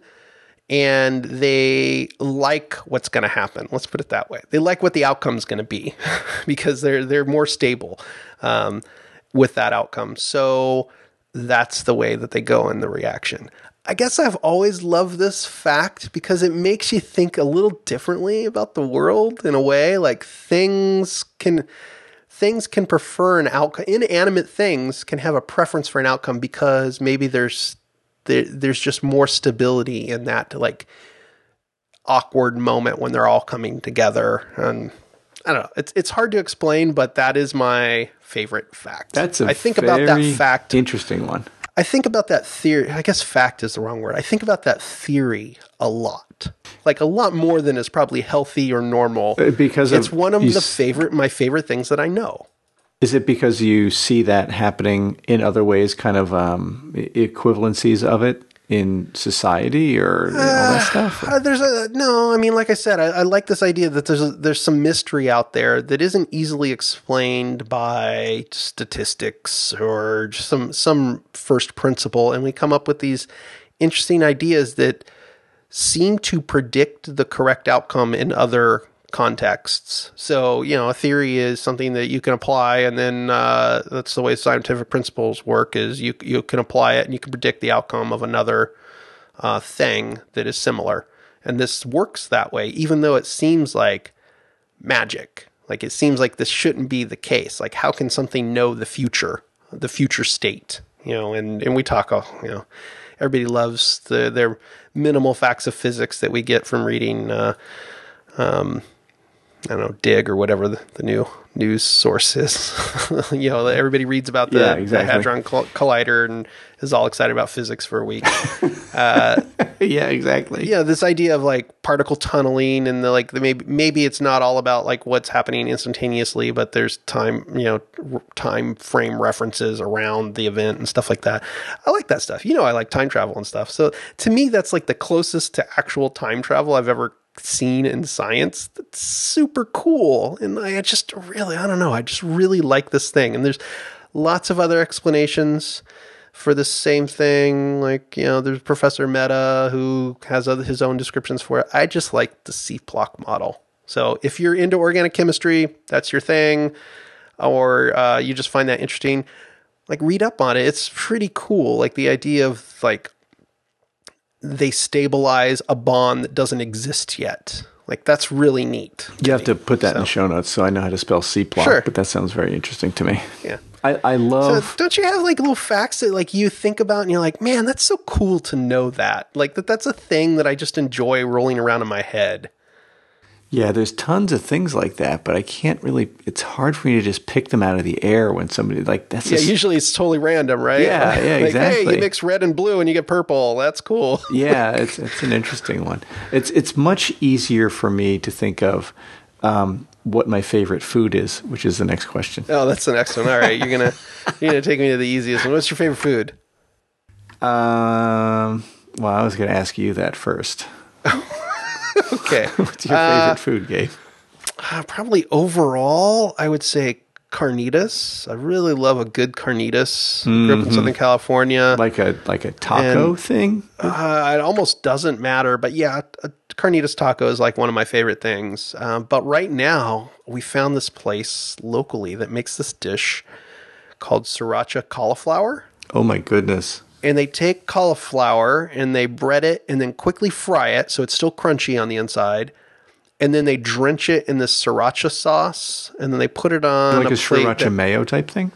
and they like what's going to happen. Let's put it that way. They like what the outcome's going to be because they're they're more stable um, with that outcome. So that's the way that they go in the reaction. I guess I've always loved this fact because it makes you think a little differently about the world in a way. Like things can things can prefer an outcome. Inanimate things can have a preference for an outcome because maybe there's there, there's just more stability in that like awkward moment when they're all coming together and I don't know. It's it's hard to explain, but that is my favorite fact. That's a I think about that very fact Interesting one. I think about that theory. I guess fact is the wrong word. I think about that theory a lot, like a lot more than is probably healthy or normal. Uh, because of- it's one of the favorite, my favorite things that I know. Is it because you see that happening in other ways, kind of um, equivalencies of it in society or all that stuff? Uh, there's a no. I mean, like I said, I, I like this idea that there's a, there's some mystery out there that isn't easily explained by statistics or just some some first principle, and we come up with these interesting ideas that seem to predict the correct outcome in other contexts. So, you know, a theory is something that you can apply, and then uh, that's the way scientific principles work: is you you can apply it and you can predict the outcome of another uh, thing that is similar. And this works that way, even though it seems like magic. Like it seems like this shouldn't be the case. Like how can something know the future, the future state? You know, and and we talk, you know, everybody loves the their minimal facts of physics that we get from reading. Uh, um, I don't know, Digg or whatever the, the new news source is. you know, everybody reads about the, Yeah, the. Hadron Col- Collider and is all excited about physics for a week. Uh, yeah, exactly. yeah, this idea of like particle tunneling and the like, the maybe maybe it's not all about like what's happening instantaneously, but there's time, you know, r- time frame references around the event and stuff like that. I like that stuff. You know, I like time travel and stuff. So to me, that's like the closest to actual time travel I've ever seen in science. That's super cool, and I just really, I don't know, I just really like this thing. And there's lots of other explanations for the same thing. Like, you know, there's Professor Meta who has other, his own descriptions for it. I just like the Cieplak model. So if you're into organic chemistry, that's your thing, or uh, you just find that interesting, like read up on it. It's pretty cool. Like the idea of like they stabilize a bond that doesn't exist yet. Like that's really neat. You have to put that in the show notes so I know how to spell Cieplak. Sure. But that sounds very interesting to me. Yeah. I, I So love. don't you have like little facts that like you think about and you're like, man, that's so cool to know that. Like that that's a thing that I just enjoy rolling around in my head. Yeah, there's tons of things like that, but I can't really. It's hard for me to just pick them out of the air when somebody like that's. Yeah, just- usually it's totally random, right? Yeah, yeah, like, Hey, you mix red and blue and you get purple. That's cool. yeah, it's it's an interesting one. It's it's much easier for me to think of um, what my favorite food is, which is the next question. Oh, that's the next one. All right, you're gonna you're gonna take me to the easiest one. What's your favorite food? Um, well, I was going to ask you that first. Okay, What's your favorite food, Gabe? Uh, probably overall, I would say carnitas. I really love a good carnitas. Grew up in Southern California. Like a like a taco And- thing? Uh, it almost doesn't matter, but yeah, a carnitas taco is like one of my favorite things. Um, but right now, we found this place locally that makes this dish called sriracha cauliflower. Oh my goodness! And they take cauliflower and they bread it and then quickly fry it so it's still crunchy on the inside. And then they drench it in this sriracha sauce and then they put it on Like a plate sriracha that- mayo type thing?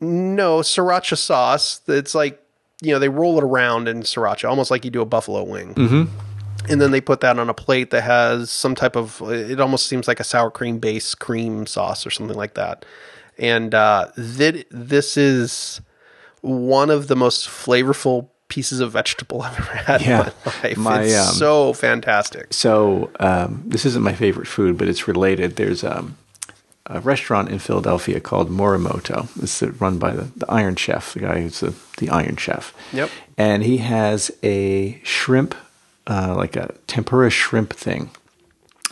no, sriracha sauce. It's like, you know, they roll it around in sriracha, almost like you do a buffalo wing. Mm-hmm. And then they put that on a plate that has some type of, it almost seems like a sour cream base cream sauce or something like that. And uh, th- this is one of the most flavorful pieces of vegetable I've ever had Yeah. in my life. My, it's um, so fantastic. So um, this isn't my favorite food, but it's related. There's um, a restaurant in Philadelphia called Morimoto. It's run by the, the Iron Chef, the guy who's the, the Iron Chef. Yep. And he has a shrimp, uh, like a tempura shrimp thing.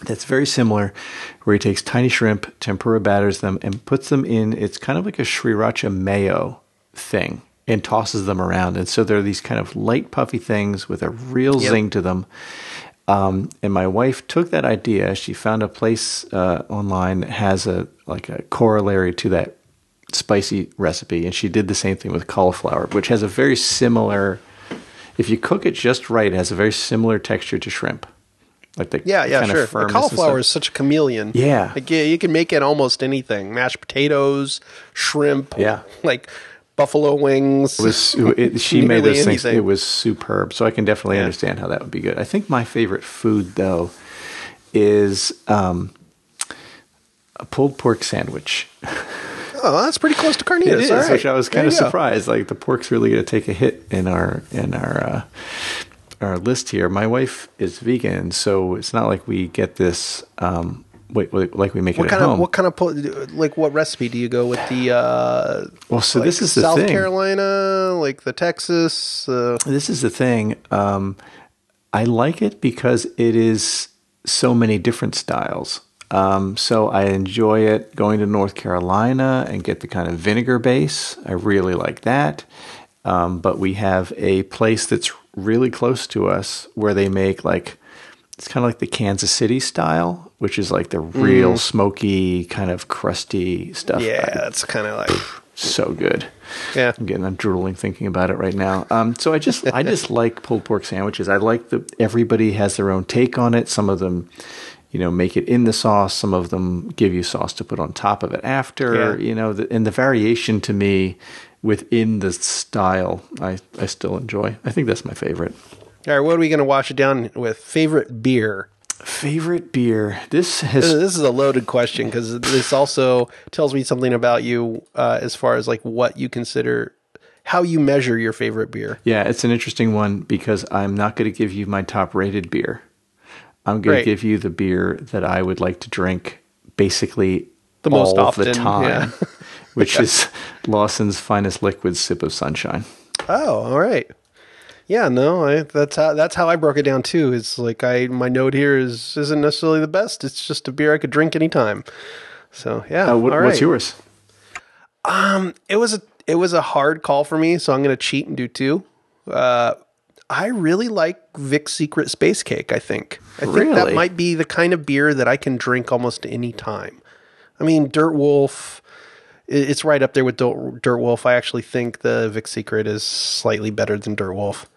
that's very similar, where he takes tiny shrimp, tempura batters them, and puts them in. It's kind of like a sriracha mayo thing, and tosses them around. And so they're these kind of light, puffy things with a real Yep. zing to them. Um, and my wife took that idea. She found a place uh, online that has a like a corollary to that spicy recipe, and she did the same thing with cauliflower, which has a very similar. If you cook it just right, it has a very similar texture to shrimp. Like the Yeah, yeah, sure. The cauliflower is such a chameleon. Yeah. Like, yeah, you can make it almost anything: mashed potatoes, shrimp. Yeah. Like buffalo wings. It was it, she made those things. It was superb. So I can definitely Yeah. understand how that would be good. I think my favorite food though is um, a pulled pork sandwich. oh, that's pretty close to carnitas. It is, right. which I was kind of you go. surprised. Like the pork's really going to take a hit in our in our uh, our list here. My wife is vegan, so it's not like we get this. Um, wait, wait, like we make What it kind at of home. what kind of po- like what recipe do you go with the? uh well, so like this is South thing. Carolina, like the Texas. Uh, This is the thing. Um, I like it because it is so many different styles. Um, so I enjoy it going to North Carolina and get the kind of vinegar base. I really like that. Um, but we have a place that's really close to us where they make like it's kind of like the Kansas City style, which is like the real smoky kind of crusty stuff. yeah, that's kind of like so good. yeah. I'm getting I'm drooling thinking about it right now. Um, so I just I just like pulled pork sandwiches. I like the everybody has their own take on it. Some of them, you know, make it in the sauce. Some of them give you sauce to put on top of it after. Yeah. You know, the, and the variation to me within the style, I I still enjoy. I think that's my favorite. All right, what are we going to wash it down with? Favorite beer. Favorite beer. This has this is a loaded question because this also tells me something about you uh, as far as like what you consider, how you measure your favorite beer. Yeah, it's an interesting one because I'm not going to give you my top rated beer. I'm going Great. to give you the beer that I would like to drink basically The most often, the time, yeah. which is Lawson's finest liquid sip of sunshine. Oh, all right. Yeah, no, I, that's how that's how I broke it down too. It's like I my note here is isn't necessarily the best. It's just a beer I could drink anytime. So yeah, Uh, what, What's yours? It was a it was a hard call for me, so I'm going to cheat and do two. Uh, I really like Vic's Secret Space Cake. I think I think that might be the kind of beer that I can drink almost any time. I mean, Dirt Wolf. It's right up there with Dirt Dirt Wolf. I actually think the Vic Secret is slightly better than Dirt Wolf.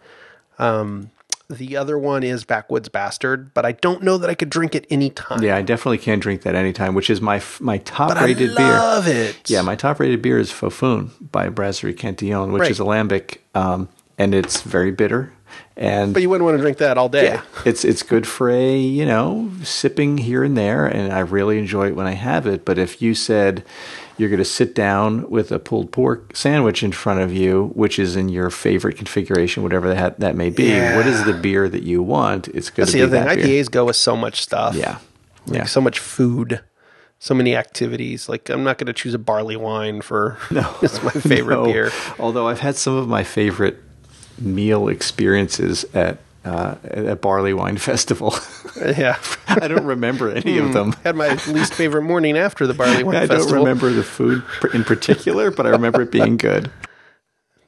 Um, the other one is Backwoods Bastard, but I don't know that I could drink it any time. Yeah, I definitely can drink that anytime, which is my f- my top but rated beer. I love it. Yeah, my top rated beer is Fou' Foune by Brasserie Cantillon, which Right. is a lambic, um, and it's very bitter. And but you wouldn't want to drink that all day. yeah, it's it's good for a you know sipping here and there, and I really enjoy it when I have it. But if you said you're going to sit down with a pulled pork sandwich in front of you, which is in your favorite configuration, whatever that that may be, what is the beer that you want? It's going That's to the other thing. beer. IPAs go with so much stuff. Yeah, Like yeah. so much food, so many activities. Like I'm not going to choose a barley wine for no. it's my favorite No. beer. Although I've had some of my favorite meal experiences at uh, at Barley Wine Festival. Yeah, I don't remember any of them. had my least favorite morning after the barley wine I festival. I don't remember the food in particular, but I remember it being good.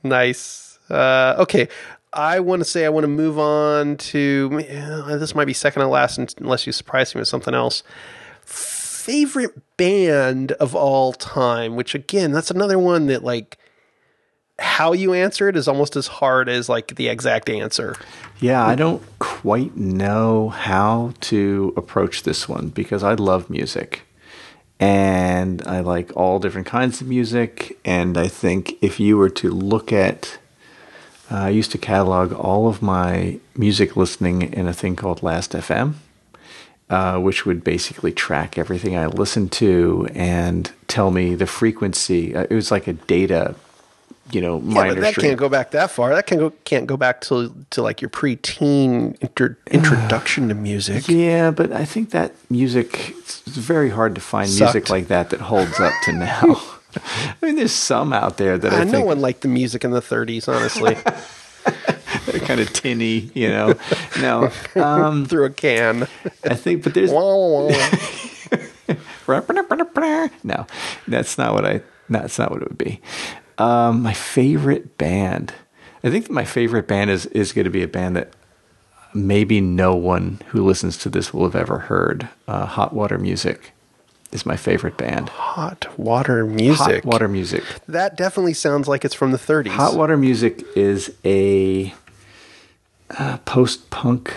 Nice. Uh, okay. I want to say I want to move on to uh, this might be second to last unless you surprise me with something else. Favorite band of all time, which again, that's another one that like how you answer it is almost as hard as like the exact answer. Yeah, I don't quite know how to approach this one because I love music and I like all different kinds of music. And I think if you were to look at, uh, I used to catalog all of my music listening in a thing called Last FM, uh, which would basically track everything I listened to and tell me the frequency. Uh, it was like a data, you know, Yeah, minor but that stream. can't go back that far. That can go can't go back to to like your preteen inter, introduction to music. Yeah, but I think that music it's very hard to find music like that that holds up to now. I mean, there's some out there that I Uh, no think one liked the music in the 30s, honestly. kind of tinny, you know. No, um, through a can. I think, but there's no, that's not what I. That's not what it would be. Um, my favorite band. I think my favorite band is is going to be a band that maybe no one who listens to this will have ever heard. Uh, Hot Water Music is my favorite band. Hot water music. Hot Water Music. That definitely sounds like it's from the 30s. Hot Water Music is a uh, post punk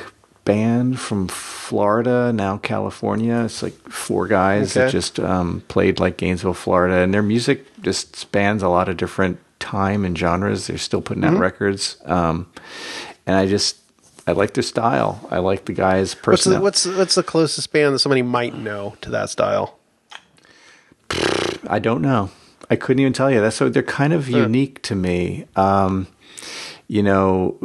band from Florida, now California. It's like four guys that just um, played like Gainesville, Florida, and their music just spans a lot of different time and genres. They're still putting Mm-hmm. out records, um, and I just I like their style. I like the guys' What's the, what's what's the closest band that somebody might know to that style? I don't know. I couldn't even tell you. That's so they're kind of unique to me. Um, you know,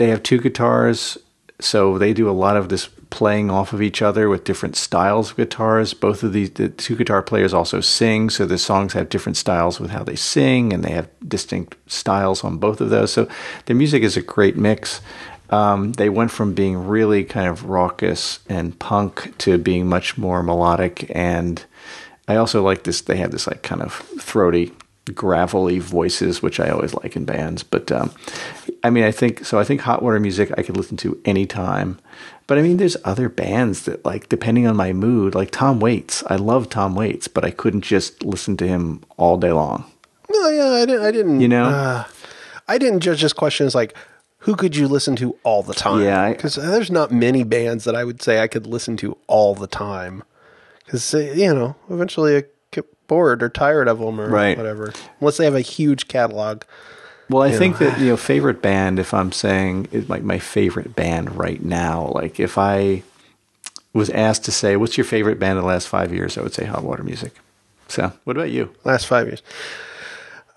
they have two guitars, so they do a lot of this playing off of each other with different styles of guitars. Both of these, the two guitar players also sing, so the songs have different styles with how they sing, and they have distinct styles on both of those. So their music is a great mix. Um, they went from being really kind of raucous and punk to being much more melodic and I also like this. They have this like kind of throaty, gravelly voices, which I always like in bands. But um, I mean, I think so. I think hot water music I could listen to anytime. But I mean, there's other bands that like depending on my mood, like Tom Waits. I love Tom Waits, but I couldn't just listen to him all day long. No, yeah, I didn't. I didn't You know? uh, I didn't judge this question as like who could you listen to all the time? Yeah, because there's not many bands that I would say I could listen to all the time. Because you know, eventually I get bored or tired of them or Right. whatever. Unless they have a huge catalog. Well, I think that you know, favorite band. If I'm saying is like my favorite band right now, like if I was asked to say, "What's your favorite band of the last five years?" I would say Hot Water Music. So, what about you? last five years.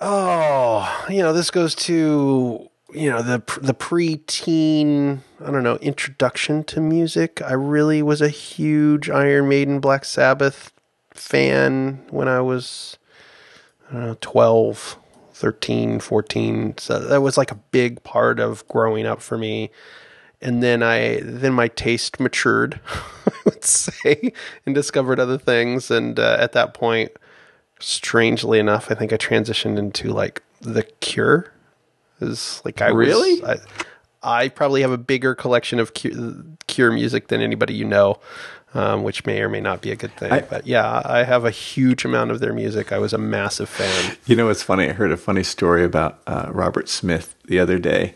Oh, you know, this goes to you know the the preteen. I don't know introduction to music. I really was a huge Iron Maiden, Black Sabbath fan when I was I don't know 12, 13, 14. So that was like a big part of growing up for me. And then I then my taste matured, I would say, and discovered other things. And uh, at that point, strangely enough, I think I transitioned into like the Cure. Is like I was- Really? I, I probably have a bigger collection of Cure, Cure music than anybody you know, um, which may or may not be a good thing. I- but yeah, I have a huge amount of their music. I was a massive fan. You know what's funny? I heard a funny story about uh, Robert Smith the other day.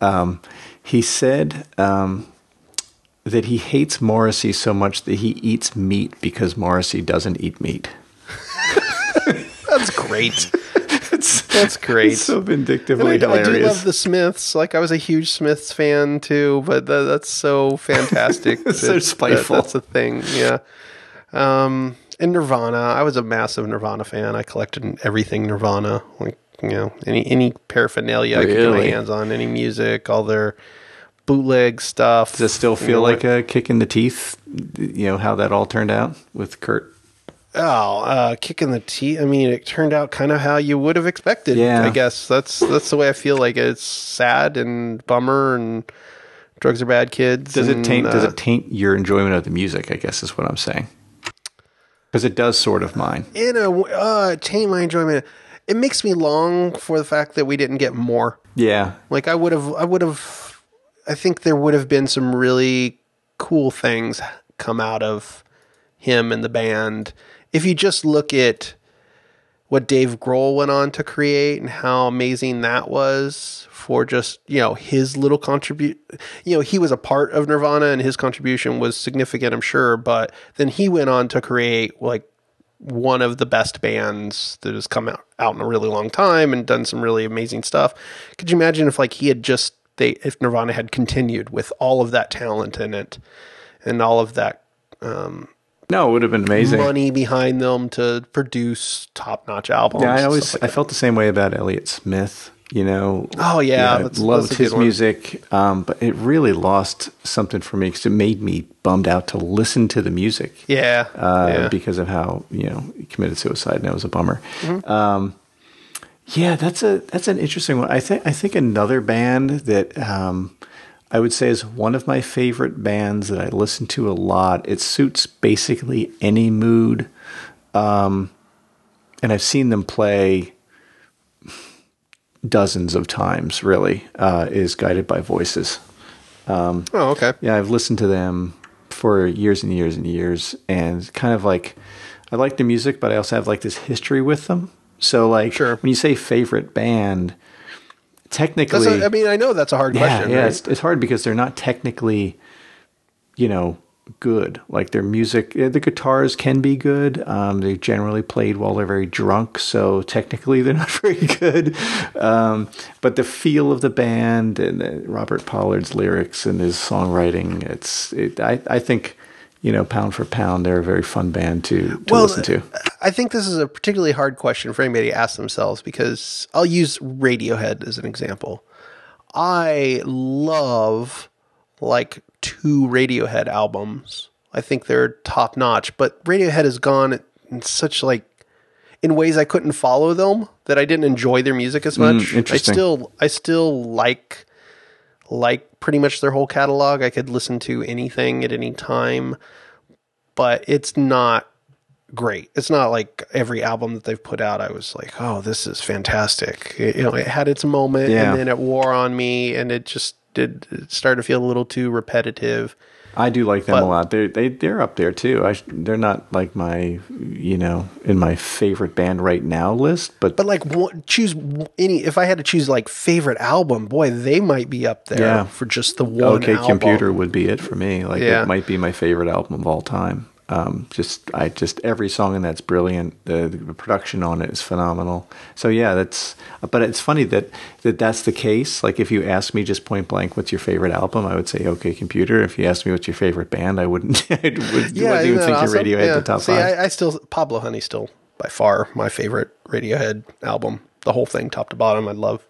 Um, he said um, that he hates Morrissey so much that he eats meat because Morrissey doesn't eat meat. That's great. It's, That's great. it's so vindictively I, I do love the Smiths. Like I was a huge Smiths fan too, but tha- that's so fantastic. It's so spiteful. that- that's a thing. Yeah. Um, and Nirvana, I was a massive Nirvana fan. I collected everything Nirvana, like you know any any paraphernalia I could get my hands on, any music, all their bootleg stuff. Does it still You feel know, like a kick in the teeth? You know how that all turned out with Kurt. Oh, uh, kick in the teeth. I mean, it turned out kind of how you would have expected. Yeah. I guess that's that's the way I feel. Like it's sad and bummer, and drugs are bad kids. Does it and, taint? does uh, it taint your enjoyment of the music? I guess is what I'm saying. Because it does sort of mine. in a uh, taint my enjoyment? It makes me long for the fact that we didn't get more. Yeah, Like I would have, I would have. I think there would have been some really cool things come out of him and the band if you just look at what Dave Grohl went on to create and how amazing that was for just you know his little contribute. You know he was a part of Nirvana and his contribution was significant, I'm sure. But then he went on to create like one of the best bands that has come out, out in a really long time and done some really amazing stuff. Could you imagine if like he had just they if Nirvana had continued with all of that talent in it and all of that um, no, it would have been amazing. money behind them to produce top notch albums? Yeah, I always stuff I like felt the same way about Elliott Smith. You know. Oh, yeah, I that's- loved that's his one. music, um, but it really lost something for me because it made me bummed out to listen to the music. yeah, uh, yeah. because of how you know he committed suicide, and that was a bummer. Mm-hmm. Um, Yeah, that's a that's an interesting one. I think I think another band that um, I would say is one of my favorite bands that I listen to a lot. It suits basically any mood, um, and I've seen them play dozens of times. Really, uh, is Guided by Voices. oh, okay. Yeah, I've listened to them for years and years and years, and kind of like I like the music, but I also have like this history with them. So, like, Sure. when you say favorite band, technically, a, I mean, I know that's a hard yeah, question. yeah, right? it's, it's hard because they're not technically, you know, good. Like their music, the guitars can be good. Um, they're generally played while they're very drunk, so technically they're not very good. Um, but the feel of the band and Robert Pollard's lyrics and his songwriting, it's, it, I, I think, you know, pound for pound, they're a very fun band to, to listen to. I think this is a particularly hard question for anybody to ask themselves because I'll use Radiohead as an example. I love like two Radiohead albums. I think they're top notch, but Radiohead has gone in such like in ways I couldn't follow them that I didn't enjoy their music as mm, much. I interesting. still I still like like pretty much their whole catalog. I could listen to anything at any time, but it's not great. It's not like every album that they've put out. I was like, oh, this is fantastic. It, you know, it had its moment, Yeah. and then it wore on me, and it just did start to feel a little too repetitive. I do like them But- a lot. They're they they're up there too. I they're not like my you know in my favorite band right now list, but, But like, choose any. If I had to choose like favorite album, boy, they might be up there Yeah. for just the one. OK album. Computer would be it for me. Like Yeah. it might be my favorite album of all time. Um, just I just every song in that's brilliant. The, the production on it is phenomenal. So yeah, that's. But it's funny that that that's the case. Like if you ask me just point blank, what's your favorite album? I would say OK Computer. If you asked me what's your favorite band, I wouldn't. I would, Yeah, wouldn't even think awesome? your Radiohead yeah. the top See, five. I, I still Pablo Honey still by far my favorite Radiohead album. The whole thing, top to bottom, I love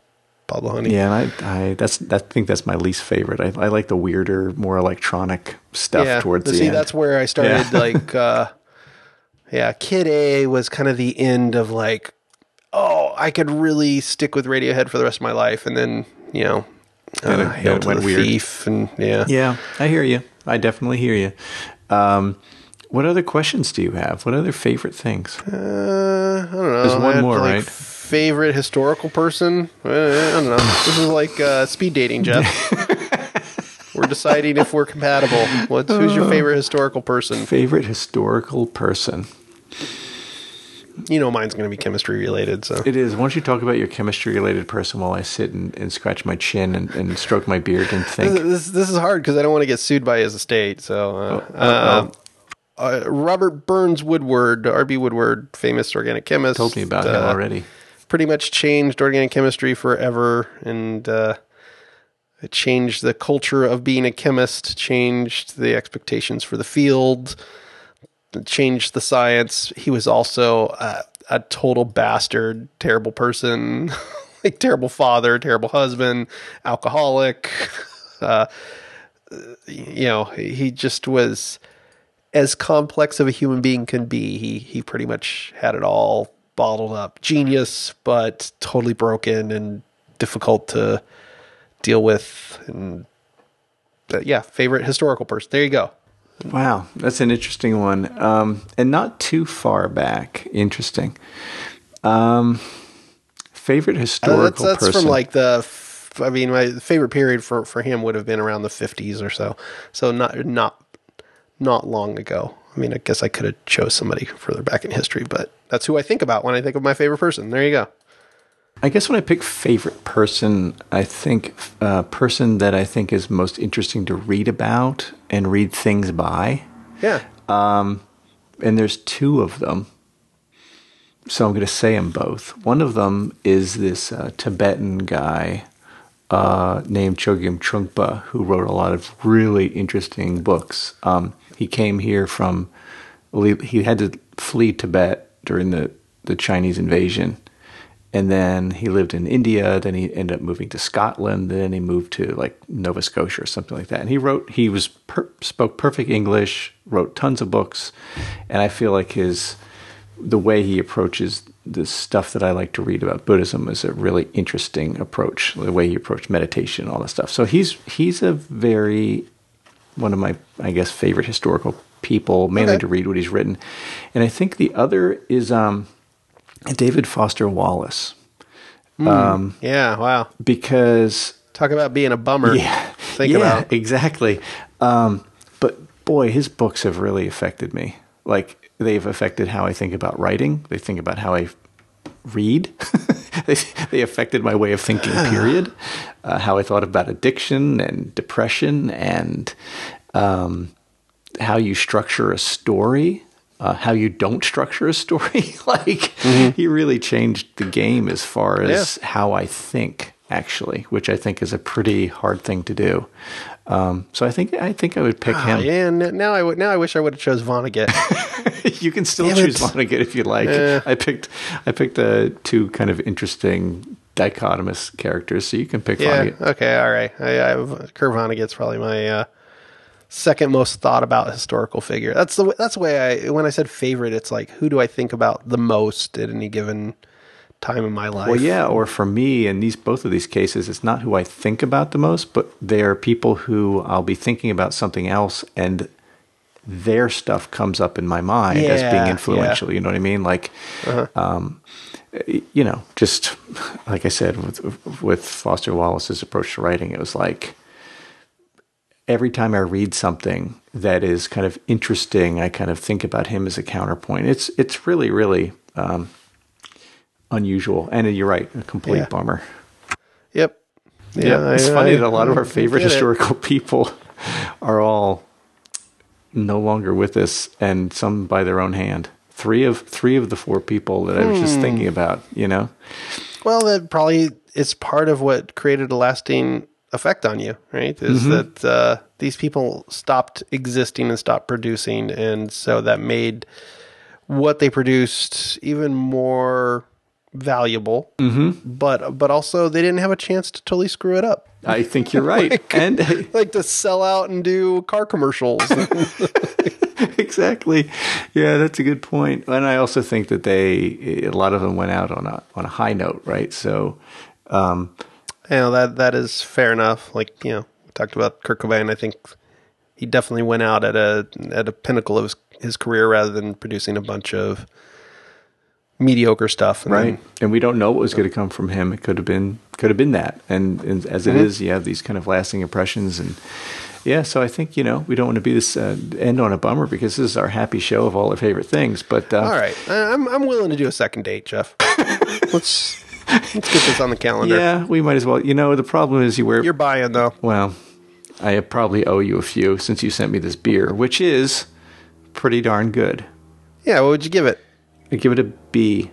Pablo Honey. Yeah, and I, I that's I think that's my least favorite. I, I like the weirder, more electronic stuff yeah, towards the see, end. that's where I started. Yeah. like, uh, yeah, Kid A was kind of the end of like, oh, I could really stick with Radiohead for the rest of my life, and then you know, it- uh, Hail it went weird. Thief, and yeah, yeah, I hear you. I definitely hear you. Um, what other questions do you have? What other favorite things? Uh, I don't know. There's one more, like, right? Favorite historical person? Uh, I don't know. This is like uh, speed dating, Jeff. we're deciding if we're compatible. What's who's your favorite historical person? Favorite historical person? You know, mine's going to be chemistry related. So It is. Why don't you talk about your chemistry related person while I sit and, and scratch my chin and, and stroke my beard and think? this this is hard because I don't want to get sued by his estate. So, uh, uh-oh. uh, uh, Robert Burns Woodward, R.B. Woodward, famous organic chemist, Told me about him uh, already. Pretty much changed organic chemistry forever, and uh, it changed the culture of being a chemist, changed the expectations for the field, changed the science. He was also a, a total bastard, terrible person, like terrible father, terrible husband, alcoholic. Uh, you know, he just was as complex of a human being can be. He he pretty much had it all bottled up. Genius, but totally broken and difficult to deal with. And uh, yeah, favorite historical person. There you go. Wow, that's an interesting one, um, and not too far back. Interesting. Um, favorite Uh, historical that's that's person. from like the. f- I mean, my favorite period for, for him would have been around the fifties or so. So not not not long ago. I mean, I guess I could have chose somebody further back in history, but that's who I think about when I think of my favorite person. There you go. I guess when I pick favorite person, I think uh, person that I think is most interesting to read about and read things by. Yeah. and there's two of them. So I'm going to say them both. One of them is this uh, Tibetan guy uh, named Chogyam Trungpa, who wrote a lot of really interesting books. Um, he came here from, he had to flee Tibet during the, the Chinese invasion. And then he lived in India. Then he ended up moving to Scotland. Then he moved to like Nova Scotia or something like that. And he wrote. He was per, spoke perfect English. Wrote tons of books, and I feel like his the way he approaches the stuff that I like to read about Buddhism is a really interesting approach, the way he approached meditation, and all that stuff. So he's he's a very one of my I guess favorite historical people, mainly Okay. to read what he's written. And I think the other is um, David Foster Wallace Um Yeah, wow. because Talk about being a bummer. yeah, Think yeah, about. exactly. Um, but boy, his books have really affected me. Like they've affected how I think about writing. They think about how I read. they, they affected my way of thinking. Period. Uh, how I thought about addiction and depression and um, how you structure a story. Uh, how you don't structure a story. like he really changed the game as far as how I think actually, which I think is a pretty hard thing to do. Um, so I think I think I would pick Ah, him. yeah, now I would. Now I wish I would have chose Vonnegut. you can still Damn choose it. Vonnegut if you like. I picked I picked uh, two kind of interesting dichotomous characters, so you can pick yeah. Vonnegut. Okay. All right. I, I have Kurt Vonnegut's probably my uh, second most thought about historical figure. That's the that's the way I when I said favorite, it's like who do I think about the most at any given time in my life? Well, yeah, or for me, in these both of these cases, it's not who I think about the most, but they are people who I'll be thinking about something else, and their stuff comes up in my mind as Yeah, being yeah. influential. You know what I mean? Like, um, you know, just like I said with with Foster Wallace's approach to writing, it was like every time I read something that is kind of interesting, I kind of think about him as a counterpoint. It's it's really really um, unusual, and you're right, a complete Yeah. bummer. Yep. Yeah, it's I- funny I- that a lot of our favorite get it. historical people are all no longer with us, and some by their own hand. Three of three of the four people that I was Hmm. just thinking about, you know. Well, that probably is part of what created a lasting effect on you, right? Is Mm-hmm. that uh, these people stopped existing and stopped producing, and so that made what they produced even more valuable. Mm-hmm. But but also they didn't have a chance to totally screw it up, I think you're right, and like to sell out and do car commercials. exactly, yeah, that's a good point. And I also think that they a lot of them went out on a on a high note, right? So. Um, you know that that is fair enough. Like you know, we talked about Kurt Cobain. I think he definitely went out at a at a pinnacle of his, his career rather than producing a bunch of mediocre stuff. And right and we don't know what was going to come from him it could have been could have been that and, and as it is, you have these kind of lasting impressions and yeah so i think you know we don't want to be this uh, end on a bummer because this is our happy show of all our favorite things but uh, All right, I'm I'm willing to do a second date, Jeff. let's let's get this on the calendar. yeah we might as well you know the problem is you wear You're buying though. well i probably owe you a few since you sent me this beer which is pretty darn good Yeah, what would you give it? i give it a b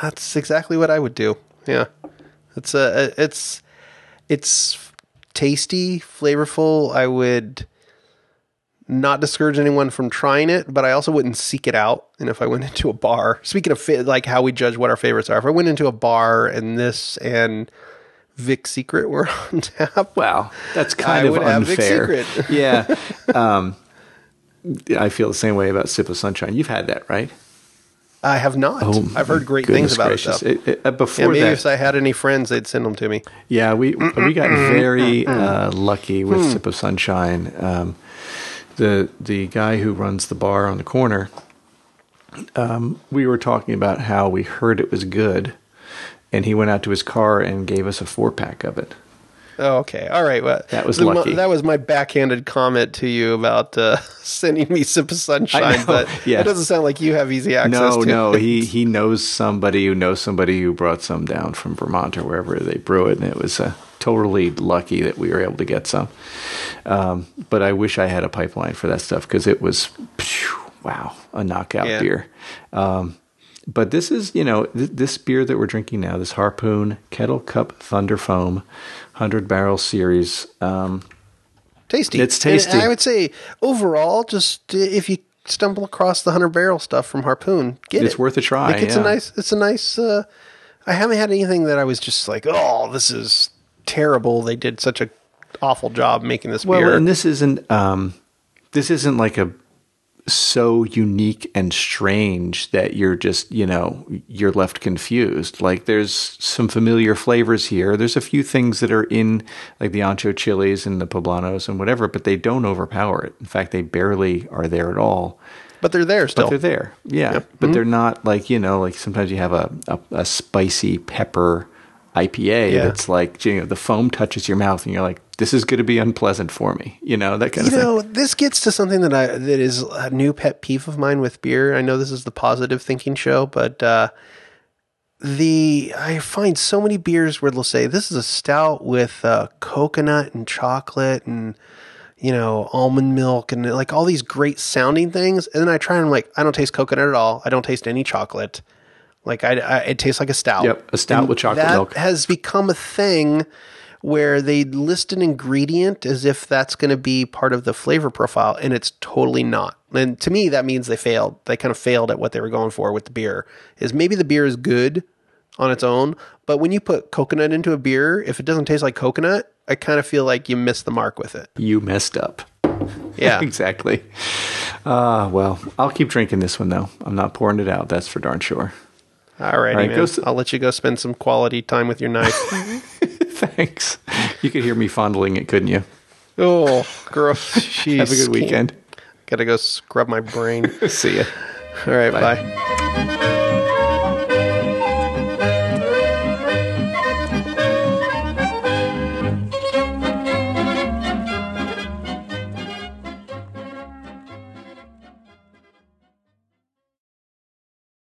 That's exactly what I would do. Yeah, it's a it's it's tasty, flavorful. I would not discourage anyone from trying it, but I also wouldn't seek it out. And if I went into a bar, speaking of fa- like how we judge what our favorites are, if I went into a bar and this and Vic Secret were on tap, Wow, that's kind I of would have Vic unfair. Secret. yeah, um, I feel the same way about Sip of Sunshine. You've had that, right? I have not. I've heard great Oh, things about gracious. it. Though. It- it- uh, Yeah, before maybe that, if I had any friends, they'd send them to me. yeah, we we got very uh, lucky with Sip of Sunshine. Um, the the guy who runs the bar on the corner, um, we were talking about how we heard it was good, and he went out to his car and gave us a four pack of it. Oh, okay. All right. Well, That was lucky. That was my backhanded comment to you about uh, sending me sip of sunshine, but yeah. it doesn't sound like you have easy access No, to no, it. he he knows somebody who knows somebody who brought some down from Vermont or wherever they brew it, and it was uh, totally lucky that we were able to get some. Um, but I wish I had a pipeline for that stuff because it was phew, wow a knockout Yeah. beer. Um, but this is you know th- this beer that we're drinking now, this Harpoon Kettle Cup Thunder Foam, hundred barrel series. Um, tasty. It's And tasty. I would say overall, just if you stumble across the hundred barrel stuff from Harpoon, get It's it. It's worth a try, Like, it's yeah. a nice. It's a nice. Uh, I haven't had anything that I was just like, oh, this is terrible. They did such a awful job making this Well, beer. and this isn't um, this isn't like a so unique and strange that you're just, you know, you're left confused. Like there's some familiar flavors here. There's a few things that are in like the ancho chilies and the poblanos and whatever, but they don't overpower it. In fact, they barely are there at all. But they're there still. But they're there. Yeah. Yep. But mm-hmm. they're not like, you know, like sometimes you have a, a, a spicy pepper IPA yeah. that's like you know, the foam touches your mouth and you're like, this is going to be unpleasant for me. You know that kind of thing. you of know, thing. This gets to something that I that is a new pet peeve of mine with beer. I know this is the positive thinking show, but uh, the I find so many beers where they'll say this is a stout with uh, coconut and chocolate and you know almond milk and like all these great sounding things, and then I try and I'm like, I don't taste coconut at all. I don't taste any chocolate. Like I, I, it tastes like a stout. Yep, a stout and with chocolate that milk has become a thing where they list an ingredient as if that's going to be part of the flavor profile, and it's totally not. And to me, that means they failed. They kind of failed at what they were going for with the beer. Is maybe the beer is good on its own, but when you put coconut into a beer, if it doesn't taste like coconut, I kind of feel like you missed the mark with it. You messed up. Yeah, exactly. Uh, well, I'll keep drinking this one though. I'm not pouring it out. That's for darn sure. All right, man. Go, I'll let you go spend some quality time with your knife. Thanks. You could hear me fondling it, couldn't you? Oh, gross. Jeez. Have a good weekend. Gotta go scrub my brain. See ya. All right, bye. bye.